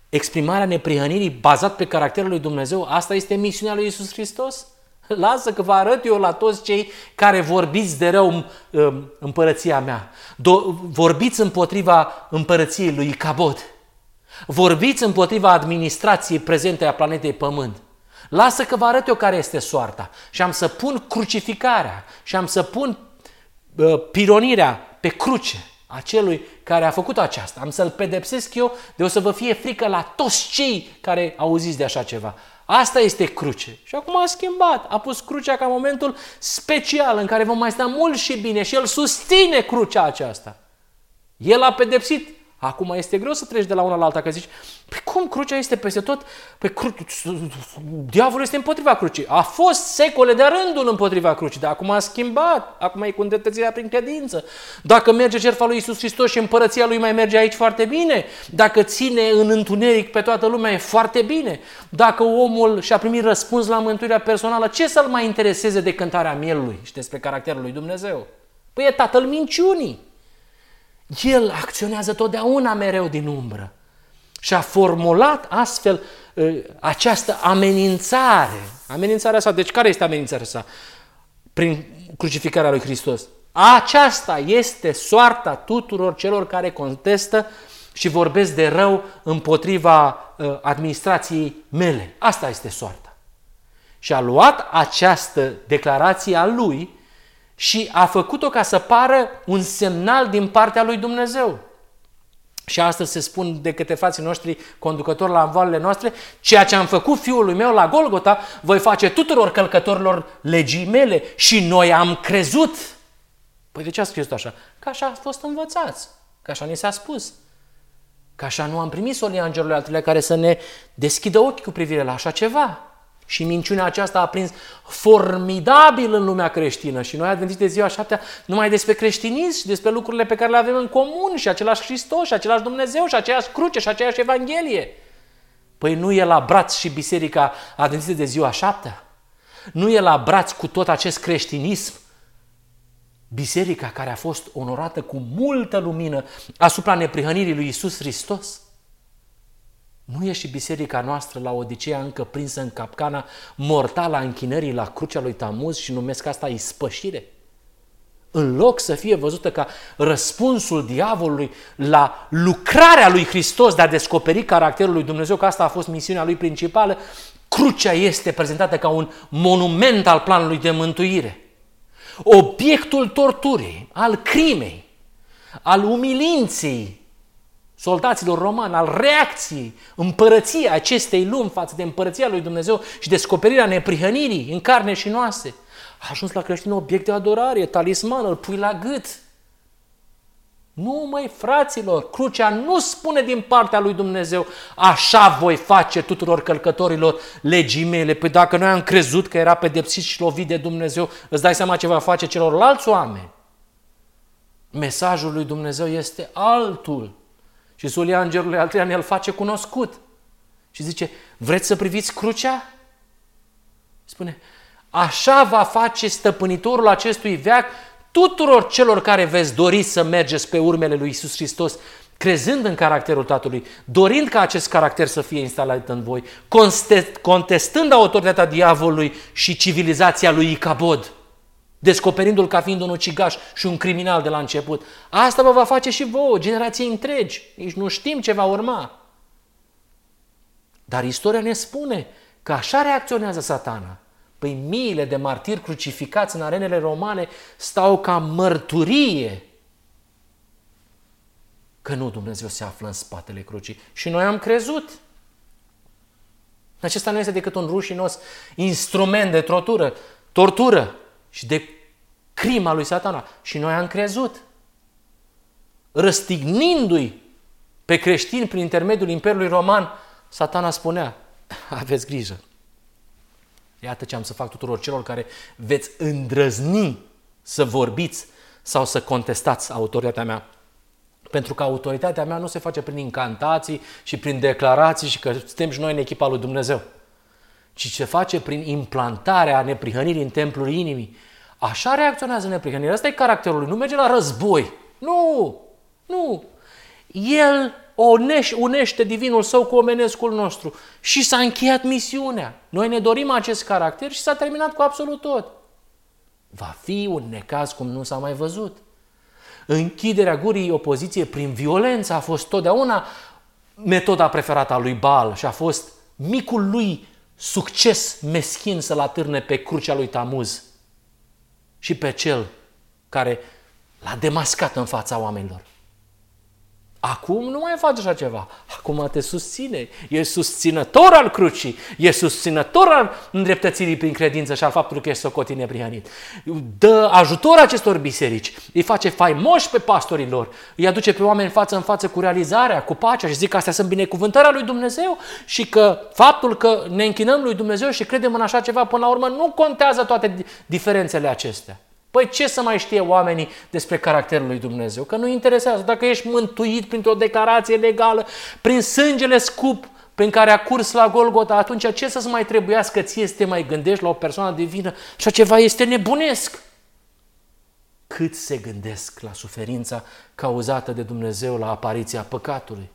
exprimarea neprihănirii bazat pe caracterul lui Dumnezeu? Asta este misiunea lui Isus Hristos? *laughs* Lasă că vă arăt eu la toți cei care vorbiți de rău împărăția mea. Do- vorbiți împotriva împărăției lui Cabot. Vorbiți împotriva administrației prezente a planetei Pământ. Lasă că vă arăt eu care este soarta. Și am să pun crucificarea și am să pun uh, pironirea pe cruce a celui care a făcut aceasta. Am să-l pedepsesc eu de o să vă fie frică la toți cei care auziți de așa ceva. Asta este cruce. Și acum a schimbat. A pus crucea ca momentul special în care vom mai sta mult și bine și el susține crucea aceasta. El a pedepsit Acum este greu să treci de la una la alta, că zici, păi cum crucea este peste tot? Păi cru... diavolul este împotriva crucii. A fost secole de rândul împotriva crucii, dar acum a schimbat, acum e cu îndreptățirea prin credință. Dacă merge jertfa lui Isus Hristos și împărăția lui mai merge aici foarte bine, dacă ține în întuneric pe toată lumea e foarte bine, dacă omul și-a primit răspuns la mântuirea personală, ce să-l mai intereseze de cântarea mielului și despre caracterul lui Dumnezeu? Păi e tatăl minciunii. El acționează totdeauna mereu din umbră. Și a formulat astfel uh, această amenințare. Amenințarea sa, deci care este amenințarea sa? Prin crucificarea lui Hristos. Aceasta este soarta tuturor celor care contestă și vorbesc de rău împotriva uh, administrației mele. Asta este soarta. Și a luat această declarație a lui și a făcut-o ca să pară un semnal din partea lui Dumnezeu. Și astăzi se spun de către frații noștri conducători la voalele noastre, ceea ce am făcut fiului meu la Golgota, voi face tuturor călcătorilor legii mele și noi am crezut. Păi de ce a scris așa? Că așa a fost învățați, că așa ni s-a spus. Că așa nu am primit solia Îngerului al care să ne deschidă ochii cu privire la așa ceva. Și minciunea aceasta a prins formidabil în lumea creștină și noi adventiți de ziua șaptea numai despre creștinism și despre lucrurile pe care le avem în comun și același Hristos și același Dumnezeu și aceeași cruce și aceeași Evanghelie. Păi nu e la braț și biserica adventită de ziua șaptea? Nu e la braț cu tot acest creștinism? Biserica care a fost onorată cu multă lumină asupra neprihănirii lui Isus Hristos? Nu e și biserica noastră la Odiseea încă prinsă în capcana mortală a închinării la crucea lui Tamuz și numesc asta ispășire? În loc să fie văzută ca răspunsul diavolului la lucrarea lui Hristos de a descoperi caracterul lui Dumnezeu, că asta a fost misiunea lui principală, crucea este prezentată ca un monument al planului de mântuire. Obiectul torturii, al crimei, al umilinței, soldaților romani, al reacției, împărăției acestei lumi față de împărăția lui Dumnezeu și descoperirea neprihănirii în carne și noase. A ajuns la creștin obiect de adorare, talisman, îl pui la gât. Nu, mai fraților, crucea nu spune din partea lui Dumnezeu, așa voi face tuturor călcătorilor legii mele. Păi dacă noi am crezut că era pedepsit și lovit de Dumnezeu, îți dai seama ce va face celorlalți oameni. Mesajul lui Dumnezeu este altul. Și solia îngerului al treilea ne-l face cunoscut. Și zice, vreți să priviți crucea? Spune, așa va face stăpânitorul acestui veac tuturor celor care veți dori să mergeți pe urmele lui Isus Hristos, crezând în caracterul Tatălui, dorind ca acest caracter să fie instalat în voi, contestând autoritatea diavolului și civilizația lui Icabod descoperindu-l ca fiind un ucigaș și un criminal de la început. Asta vă va face și vouă, generații întregi. Nici nu știm ce va urma. Dar istoria ne spune că așa reacționează satana. Păi miile de martiri crucificați în arenele romane stau ca mărturie că nu Dumnezeu se află în spatele crucii. Și noi am crezut. Acesta nu este decât un rușinos instrument de tortură, tortură și de crima lui satana. Și noi am crezut. Răstignindu-i pe creștini prin intermediul Imperiului Roman, satana spunea, *laughs* aveți grijă. Iată ce am să fac tuturor celor care veți îndrăzni să vorbiți sau să contestați autoritatea mea. Pentru că autoritatea mea nu se face prin incantații și prin declarații și că suntem și noi în echipa lui Dumnezeu, ci se face prin implantarea neprihănirii în templul inimii. Așa reacționează neprihănirea. Asta e caracterul lui. Nu merge la război. Nu! Nu! El unește, unește divinul său cu omenescul nostru și s-a încheiat misiunea. Noi ne dorim acest caracter și s-a terminat cu absolut tot. Va fi un necaz cum nu s-a mai văzut. Închiderea gurii opoziției prin violență a fost totdeauna metoda preferată a lui Baal și a fost micul lui succes meschin să-l atârne pe crucea lui Tamuz și pe cel care l-a demascat în fața oamenilor. Acum nu mai face așa ceva. Acum te susține. E susținător al crucii. E susținător al îndreptățirii prin credință și al faptului că este socotit neprihănit. Dă ajutor acestor biserici. Îi face faimoși pe pastorii lor. Îi aduce pe oameni față în față cu realizarea, cu pacea și zic că astea sunt binecuvântarea lui Dumnezeu și că faptul că ne închinăm lui Dumnezeu și credem în așa ceva până la urmă nu contează toate diferențele acestea. Păi ce să mai știe oamenii despre caracterul lui Dumnezeu? Că nu interesează. Dacă ești mântuit printr-o declarație legală, prin sângele scup prin care a curs la Golgota, atunci ce să-ți mai trebuiască ție să te mai gândești la o persoană divină? Și ceva este nebunesc. Cât se gândesc la suferința cauzată de Dumnezeu la apariția păcatului?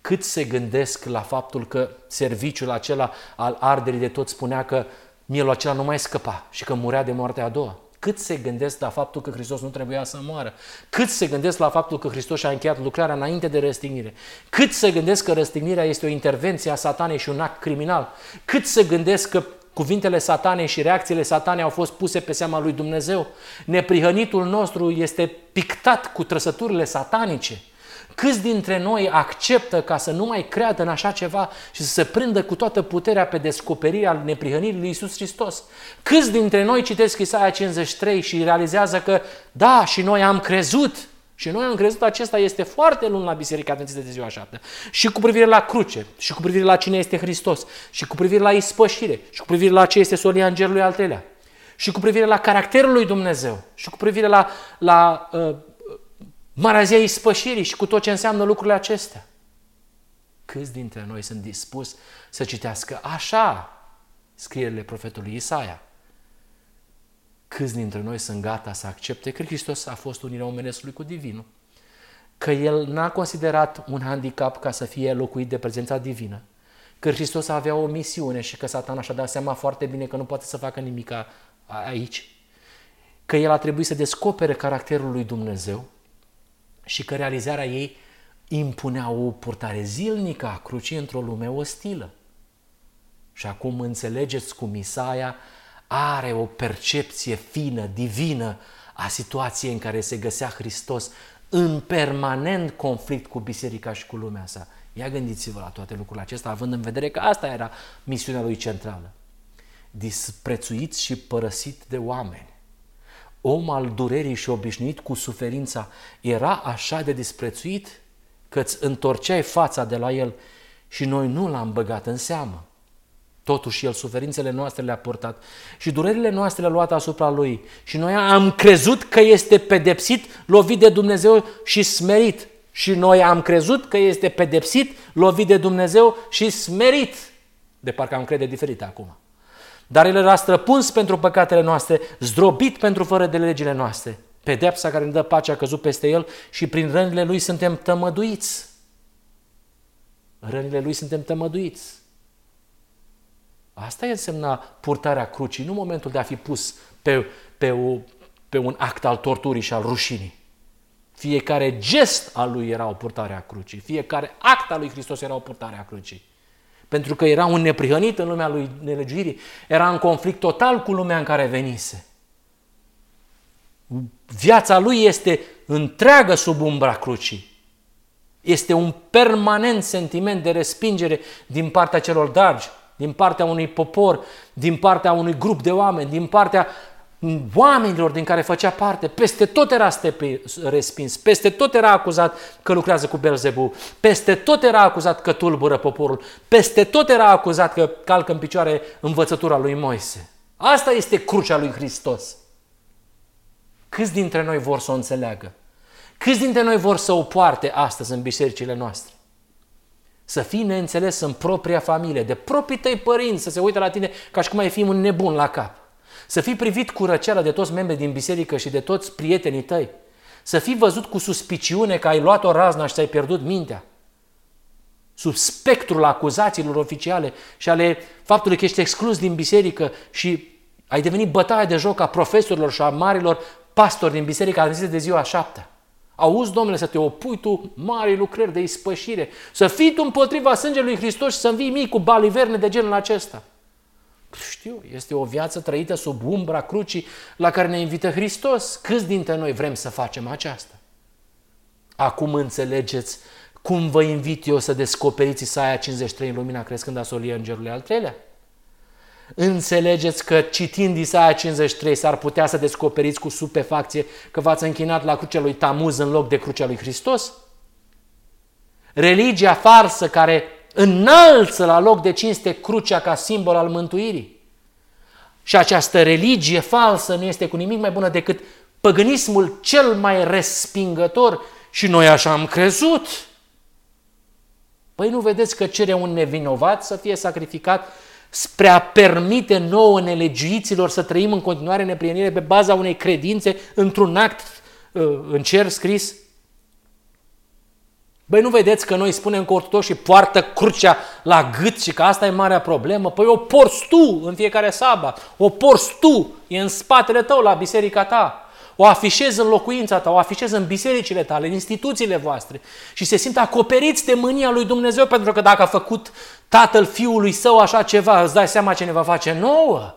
Cât se gândesc la faptul că serviciul acela al arderii de tot spunea că mielul acela nu mai scăpa și că murea de moartea a doua? Cât se gândesc la faptul că Hristos nu trebuia să moară? Cât se gândesc la faptul că Hristos și-a încheiat lucrarea înainte de răstignire? Cât se gândesc că răstignirea este o intervenție a satanei și un act criminal? Cât se gândesc că cuvintele satanei și reacțiile satanei au fost puse pe seama lui Dumnezeu? Neprihănitul nostru este pictat cu trăsăturile satanice. Câți dintre noi acceptă ca să nu mai creadă în așa ceva și să se prindă cu toată puterea pe descoperirea neprihănirii lui Isus Hristos? Câți dintre noi citesc Isaia 53 și realizează că da, și noi am crezut și noi am crezut acesta este foarte lung la Biserica Adventistă de ziua șapte. Și cu privire la cruce, și cu privire la cine este Hristos, și cu privire la ispășire, și cu privire la ce este solia îngerului al treilea, și cu privire la caracterul lui Dumnezeu, și cu privire la, la uh, Marazia ispășirii și cu tot ce înseamnă lucrurile acestea. Câți dintre noi sunt dispus să citească așa scrierile profetului Isaia? Câți dintre noi sunt gata să accepte că Hristos a fost unirea omenescului cu divinul? Că El n-a considerat un handicap ca să fie locuit de prezența divină? Că Hristos avea o misiune și că satana și-a dat seama foarte bine că nu poate să facă nimic aici? Că El a trebuit să descopere caracterul lui Dumnezeu? Și că realizarea ei impunea o purtare zilnică a crucii într-o lume ostilă. Și acum înțelegeți cum Isaia are o percepție fină, divină a situației în care se găsea Hristos în permanent conflict cu biserica și cu lumea sa. Ia gândiți-vă la toate lucrurile acestea, având în vedere că asta era misiunea lui centrală. Disprețuit și părăsit de oameni om al durerii și obișnuit cu suferința, era așa de disprețuit că îți întorceai fața de la el și noi nu l-am băgat în seamă. Totuși, El suferințele noastre le-a purtat și durerile noastre le-a luat asupra Lui. Și noi am crezut că este pedepsit, lovit de Dumnezeu și smerit. Și noi am crezut că este pedepsit, lovit de Dumnezeu și smerit. De parcă am crede diferit acum. Dar El era străpuns pentru păcatele noastre, zdrobit pentru fără de legile noastre. Pedepsa care ne dă pace a căzut peste El și prin rănile Lui suntem tămăduiți. Rănile Lui suntem tămăduiți. Asta e însemna purtarea crucii, nu momentul de a fi pus pe, pe, o, pe un act al torturii și al rușinii. Fiecare gest al lui era o purtare a crucii, fiecare act al lui Hristos era o purtare a crucii pentru că era un neprihănit în lumea lui nelegiuirii, era în conflict total cu lumea în care venise. Viața lui este întreagă sub umbra crucii. Este un permanent sentiment de respingere din partea celor dragi, din partea unui popor, din partea unui grup de oameni, din partea oamenilor din care făcea parte, peste tot era respins, peste tot era acuzat că lucrează cu Belzebu, peste tot era acuzat că tulbură poporul, peste tot era acuzat că calcă în picioare învățătura lui Moise. Asta este crucea lui Hristos. Câți dintre noi vor să o înțeleagă? Câți dintre noi vor să o poarte astăzi în bisericile noastre? Să fii neînțeles în propria familie, de proprii tăi părinți, să se uite la tine ca și cum ai fi un nebun la cap. Să fii privit cu răceală de toți membrii din biserică și de toți prietenii tăi. Să fii văzut cu suspiciune că ai luat o razna și ți-ai pierdut mintea. Sub spectrul acuzațiilor oficiale și ale faptului că ești exclus din biserică și ai devenit bătaie de joc a profesorilor și a marilor pastori din biserica adventiste de ziua șaptea. Auzi, domnule, să te opui tu mari lucrări de ispășire, să fii tu împotriva sângelui Hristos și să învii mii cu baliverne de genul acesta. Știu, este o viață trăită sub umbra crucii la care ne invită Hristos. Câți dintre noi vrem să facem aceasta? Acum înțelegeți cum vă invit eu să descoperiți Isaia 53 în lumina crescând a solie îngerului al treilea? Înțelegeți că citind Isaia 53 s-ar putea să descoperiți cu supefacție că v-ați închinat la crucea lui Tamuz în loc de crucea lui Hristos? Religia farsă care înalță la loc de cinste crucea ca simbol al mântuirii. Și această religie falsă nu este cu nimic mai bună decât păgânismul cel mai respingător și noi așa am crezut. Păi nu vedeți că cere un nevinovat să fie sacrificat spre a permite nouă nelegiuiților să trăim în continuare neprienire pe baza unei credințe într-un act uh, în cer scris? Băi, nu vedeți că noi spunem că ortodoxii poartă crucea la gât și că asta e marea problemă? Păi o porți tu în fiecare sabat, o porți tu, e în spatele tău la biserica ta. O afișezi în locuința ta, o afișezi în bisericile tale, în instituțiile voastre și se simt acoperiți de mânia lui Dumnezeu pentru că dacă a făcut tatăl fiului său așa ceva, îți dai seama ce ne va face nouă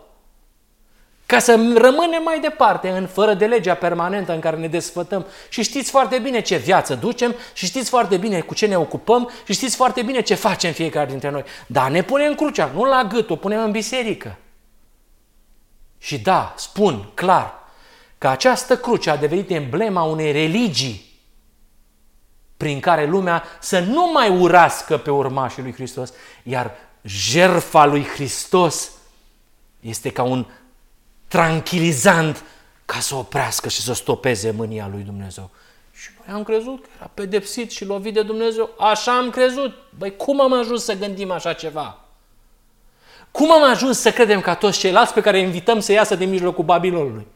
ca să rămânem mai departe în fără de legea permanentă în care ne desfătăm. Și știți foarte bine ce viață ducem și știți foarte bine cu ce ne ocupăm și știți foarte bine ce facem fiecare dintre noi. Da, ne punem crucea, nu la gât, o punem în biserică. Și da, spun clar că această cruce a devenit emblema unei religii prin care lumea să nu mai urască pe urmașii lui Hristos, iar jerfa lui Hristos este ca un tranquilizant ca să oprească și să stopeze mânia lui Dumnezeu. Și noi am crezut că era pedepsit și lovit de Dumnezeu. Așa am crezut. Băi, cum am ajuns să gândim așa ceva? Cum am ajuns să credem ca toți ceilalți pe care invităm să iasă din mijlocul Babilonului?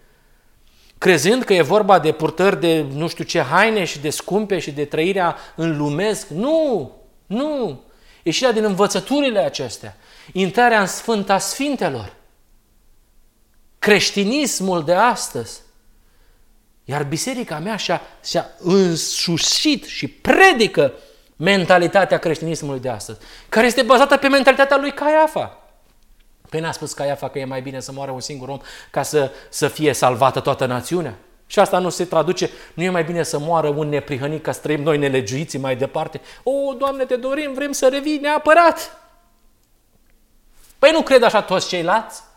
Crezând că e vorba de purtări de nu știu ce haine și de scumpe și de trăirea în lumesc. Nu! Nu! Ieșirea din învățăturile acestea. Intrarea în Sfânta Sfintelor creștinismul de astăzi. Iar biserica mea și-a, și-a însușit și predică mentalitatea creștinismului de astăzi, care este bazată pe mentalitatea lui Caiafa. Păi n-a spus Caiafa că e mai bine să moară un singur om ca să, să fie salvată toată națiunea? Și asta nu se traduce, nu e mai bine să moară un neprihănit ca să trăim noi nelegiuiții mai departe? O, Doamne, te dorim, vrem să revii neapărat! Păi nu cred așa toți ceilalți?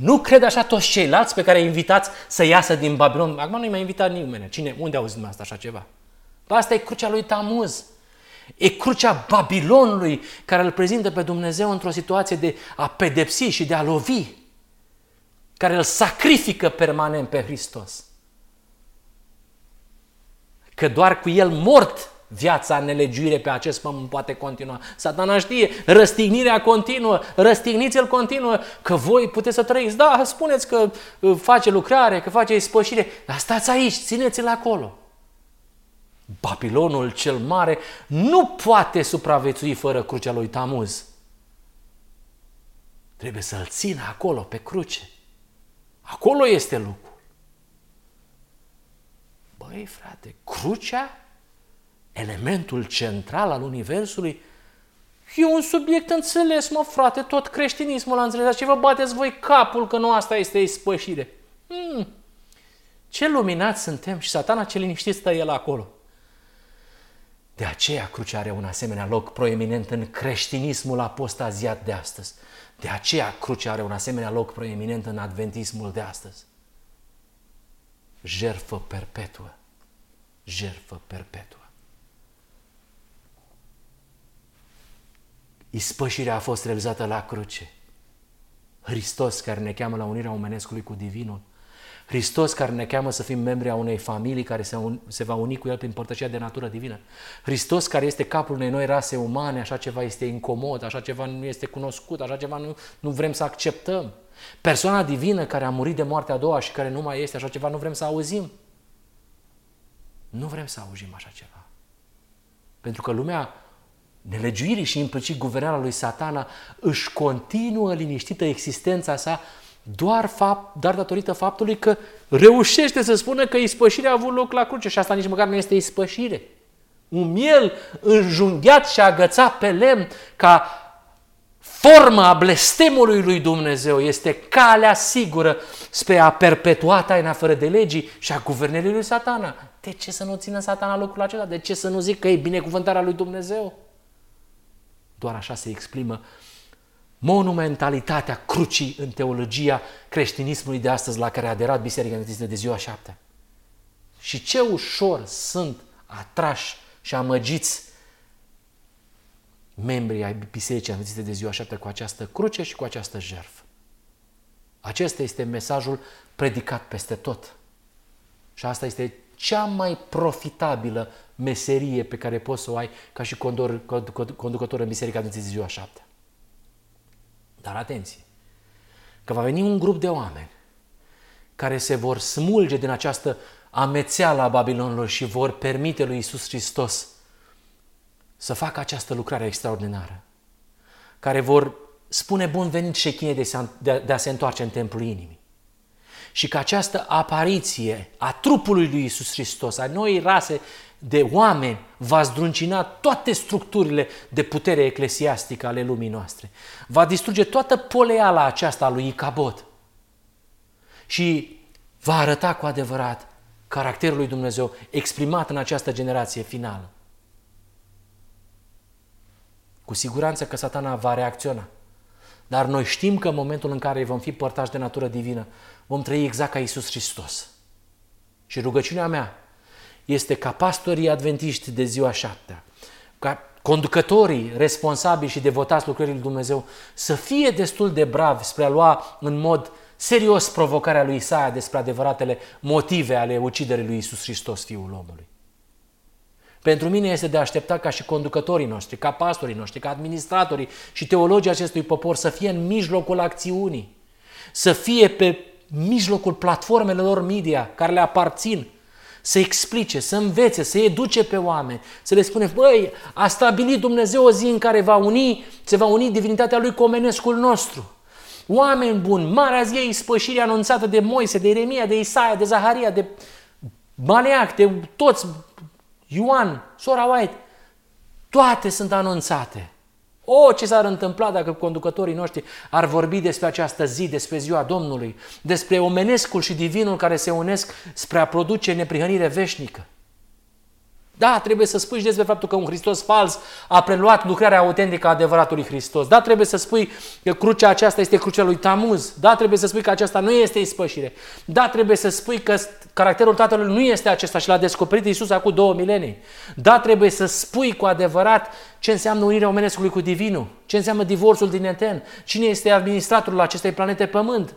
Nu cred așa toți ceilalți pe care îi invitați să iasă din Babilon. Acum nu-i mai invitat nimeni. Cine? Unde auzi asta așa ceva? Asta e crucea lui Tamuz. E crucea Babilonului care îl prezintă pe Dumnezeu într-o situație de a pedepsi și de a lovi. Care îl sacrifică permanent pe Hristos. Că doar cu el mort viața în nelegiuire pe acest pământ poate continua. Satana știe, răstignirea continuă, răstigniți-l continuă, că voi puteți să trăiți. Da, spuneți că uh, face lucrare, că face spășire, dar stați aici, țineți-l acolo. Babilonul cel mare nu poate supraviețui fără crucea lui Tamuz. Trebuie să-l țină acolo, pe cruce. Acolo este lucru. Băi, frate, crucea elementul central al Universului, e un subiect înțeles, mă frate, tot creștinismul a înțeles. Ce vă bateți voi capul că nu asta este ispășire? Hmm. Ce luminați suntem și satana ce liniștit stă el acolo. De aceea crucea are un asemenea loc proeminent în creștinismul apostaziat de astăzi. De aceea crucea are un asemenea loc proeminent în adventismul de astăzi. Jerfă perpetuă. Jerfă perpetuă. Ispășirea a fost realizată la cruce. Hristos care ne cheamă la unirea omenescului cu Divinul. Hristos care ne cheamă să fim membri a unei familii care se, un, se va uni cu El prin părtășia de natură divină. Hristos care este capul unei noi rase umane, așa ceva este incomod, așa ceva nu este cunoscut, așa ceva nu, nu vrem să acceptăm. Persoana divină care a murit de moartea a doua și care nu mai este, așa ceva nu vrem să auzim. Nu vrem să auzim așa ceva. Pentru că lumea nelegiuirii și implicit guvernarea lui satana își continuă liniștită existența sa doar, fapt, doar datorită faptului că reușește să spună că ispășirea a avut loc la cruce și asta nici măcar nu este ispășire. Un miel înjunghiat și agățat pe lemn ca formă a blestemului lui Dumnezeu este calea sigură spre a perpetua taina fără de legii și a guvernării lui satana. De ce să nu țină satana lucrul acela? De ce să nu zic că e binecuvântarea lui Dumnezeu? Doar așa se exprimă monumentalitatea crucii în teologia creștinismului de astăzi la care a aderat Biserica Adventistă de ziua șaptea. Și ce ușor sunt atrași și amăgiți membrii ai Bisericii Adventiste de ziua șaptea cu această cruce și cu această jertfă. Acesta este mesajul predicat peste tot. Și asta este cea mai profitabilă meserie pe care poți să o ai ca și conducător în Biserica Adventistă de ziua șaptea. Dar atenție, că va veni un grup de oameni care se vor smulge din această amețeală a Babilonului și vor permite lui Isus Hristos să facă această lucrare extraordinară, care vor spune bun venit șechinei de, de, de a se întoarce în templul inimii. Și că această apariție a trupului lui Isus Hristos, a noi rase de oameni va zdruncina toate structurile de putere eclesiastică ale lumii noastre. Va distruge toată poleala aceasta a lui Icabod. Și va arăta cu adevărat caracterul lui Dumnezeu exprimat în această generație finală. Cu siguranță că satana va reacționa. Dar noi știm că în momentul în care vom fi părtași de natură divină, vom trăi exact ca Isus Hristos. Și rugăciunea mea este ca pastorii adventiști de ziua șaptea, ca conducătorii responsabili și devotați lucrării lui Dumnezeu să fie destul de bravi spre a lua în mod serios provocarea lui Isaia despre adevăratele motive ale uciderii lui Isus Hristos, Fiul omului. Pentru mine este de aștepta ca și conducătorii noștri, ca pastorii noștri, ca administratorii și teologii acestui popor să fie în mijlocul acțiunii, să fie pe mijlocul platformelor lor media care le aparțin, să explice, să învețe, să educe pe oameni, să le spune, băi, a stabilit Dumnezeu o zi în care va uni, se va uni divinitatea Lui cu omenescul nostru. Oameni buni, marea zi e ispășirea anunțată de Moise, de Ieremia, de Isaia, de Zaharia, de Maleac, de toți, Ioan, Sora White, toate sunt anunțate. O, ce s-ar întâmpla dacă conducătorii noștri ar vorbi despre această zi, despre ziua Domnului, despre omenescul și divinul care se unesc spre a produce neprihănire veșnică. Da, trebuie să spui și despre faptul că un Hristos fals a preluat lucrarea autentică a adevăratului Hristos. Da, trebuie să spui că crucea aceasta este crucea lui Tamuz. Da, trebuie să spui că aceasta nu este ispășire. Da, trebuie să spui că caracterul Tatălui nu este acesta și l-a descoperit Iisus acum două milenii. Da, trebuie să spui cu adevărat ce înseamnă unirea omenescului cu divinul, ce înseamnă divorțul din Eten, cine este administratorul acestei planete Pământ.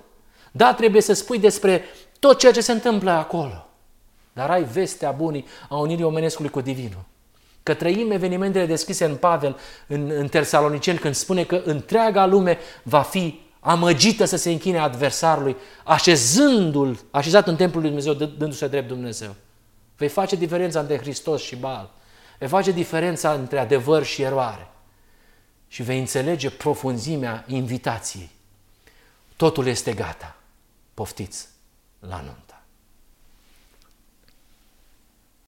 Da, trebuie să spui despre tot ceea ce se întâmplă acolo. Dar ai vestea bunii a unirii omenescului cu divinul. Că trăim evenimentele descrise în Pavel, în, în Tersaloniceni, când spune că întreaga lume va fi amăgită să se închine adversarului, așezându-l, așezat în templul lui Dumnezeu, dându-se drept Dumnezeu. Vei face diferența între Hristos și Baal. Vei face diferența între adevăr și eroare. Și vei înțelege profunzimea invitației. Totul este gata. Poftiți la nuntă.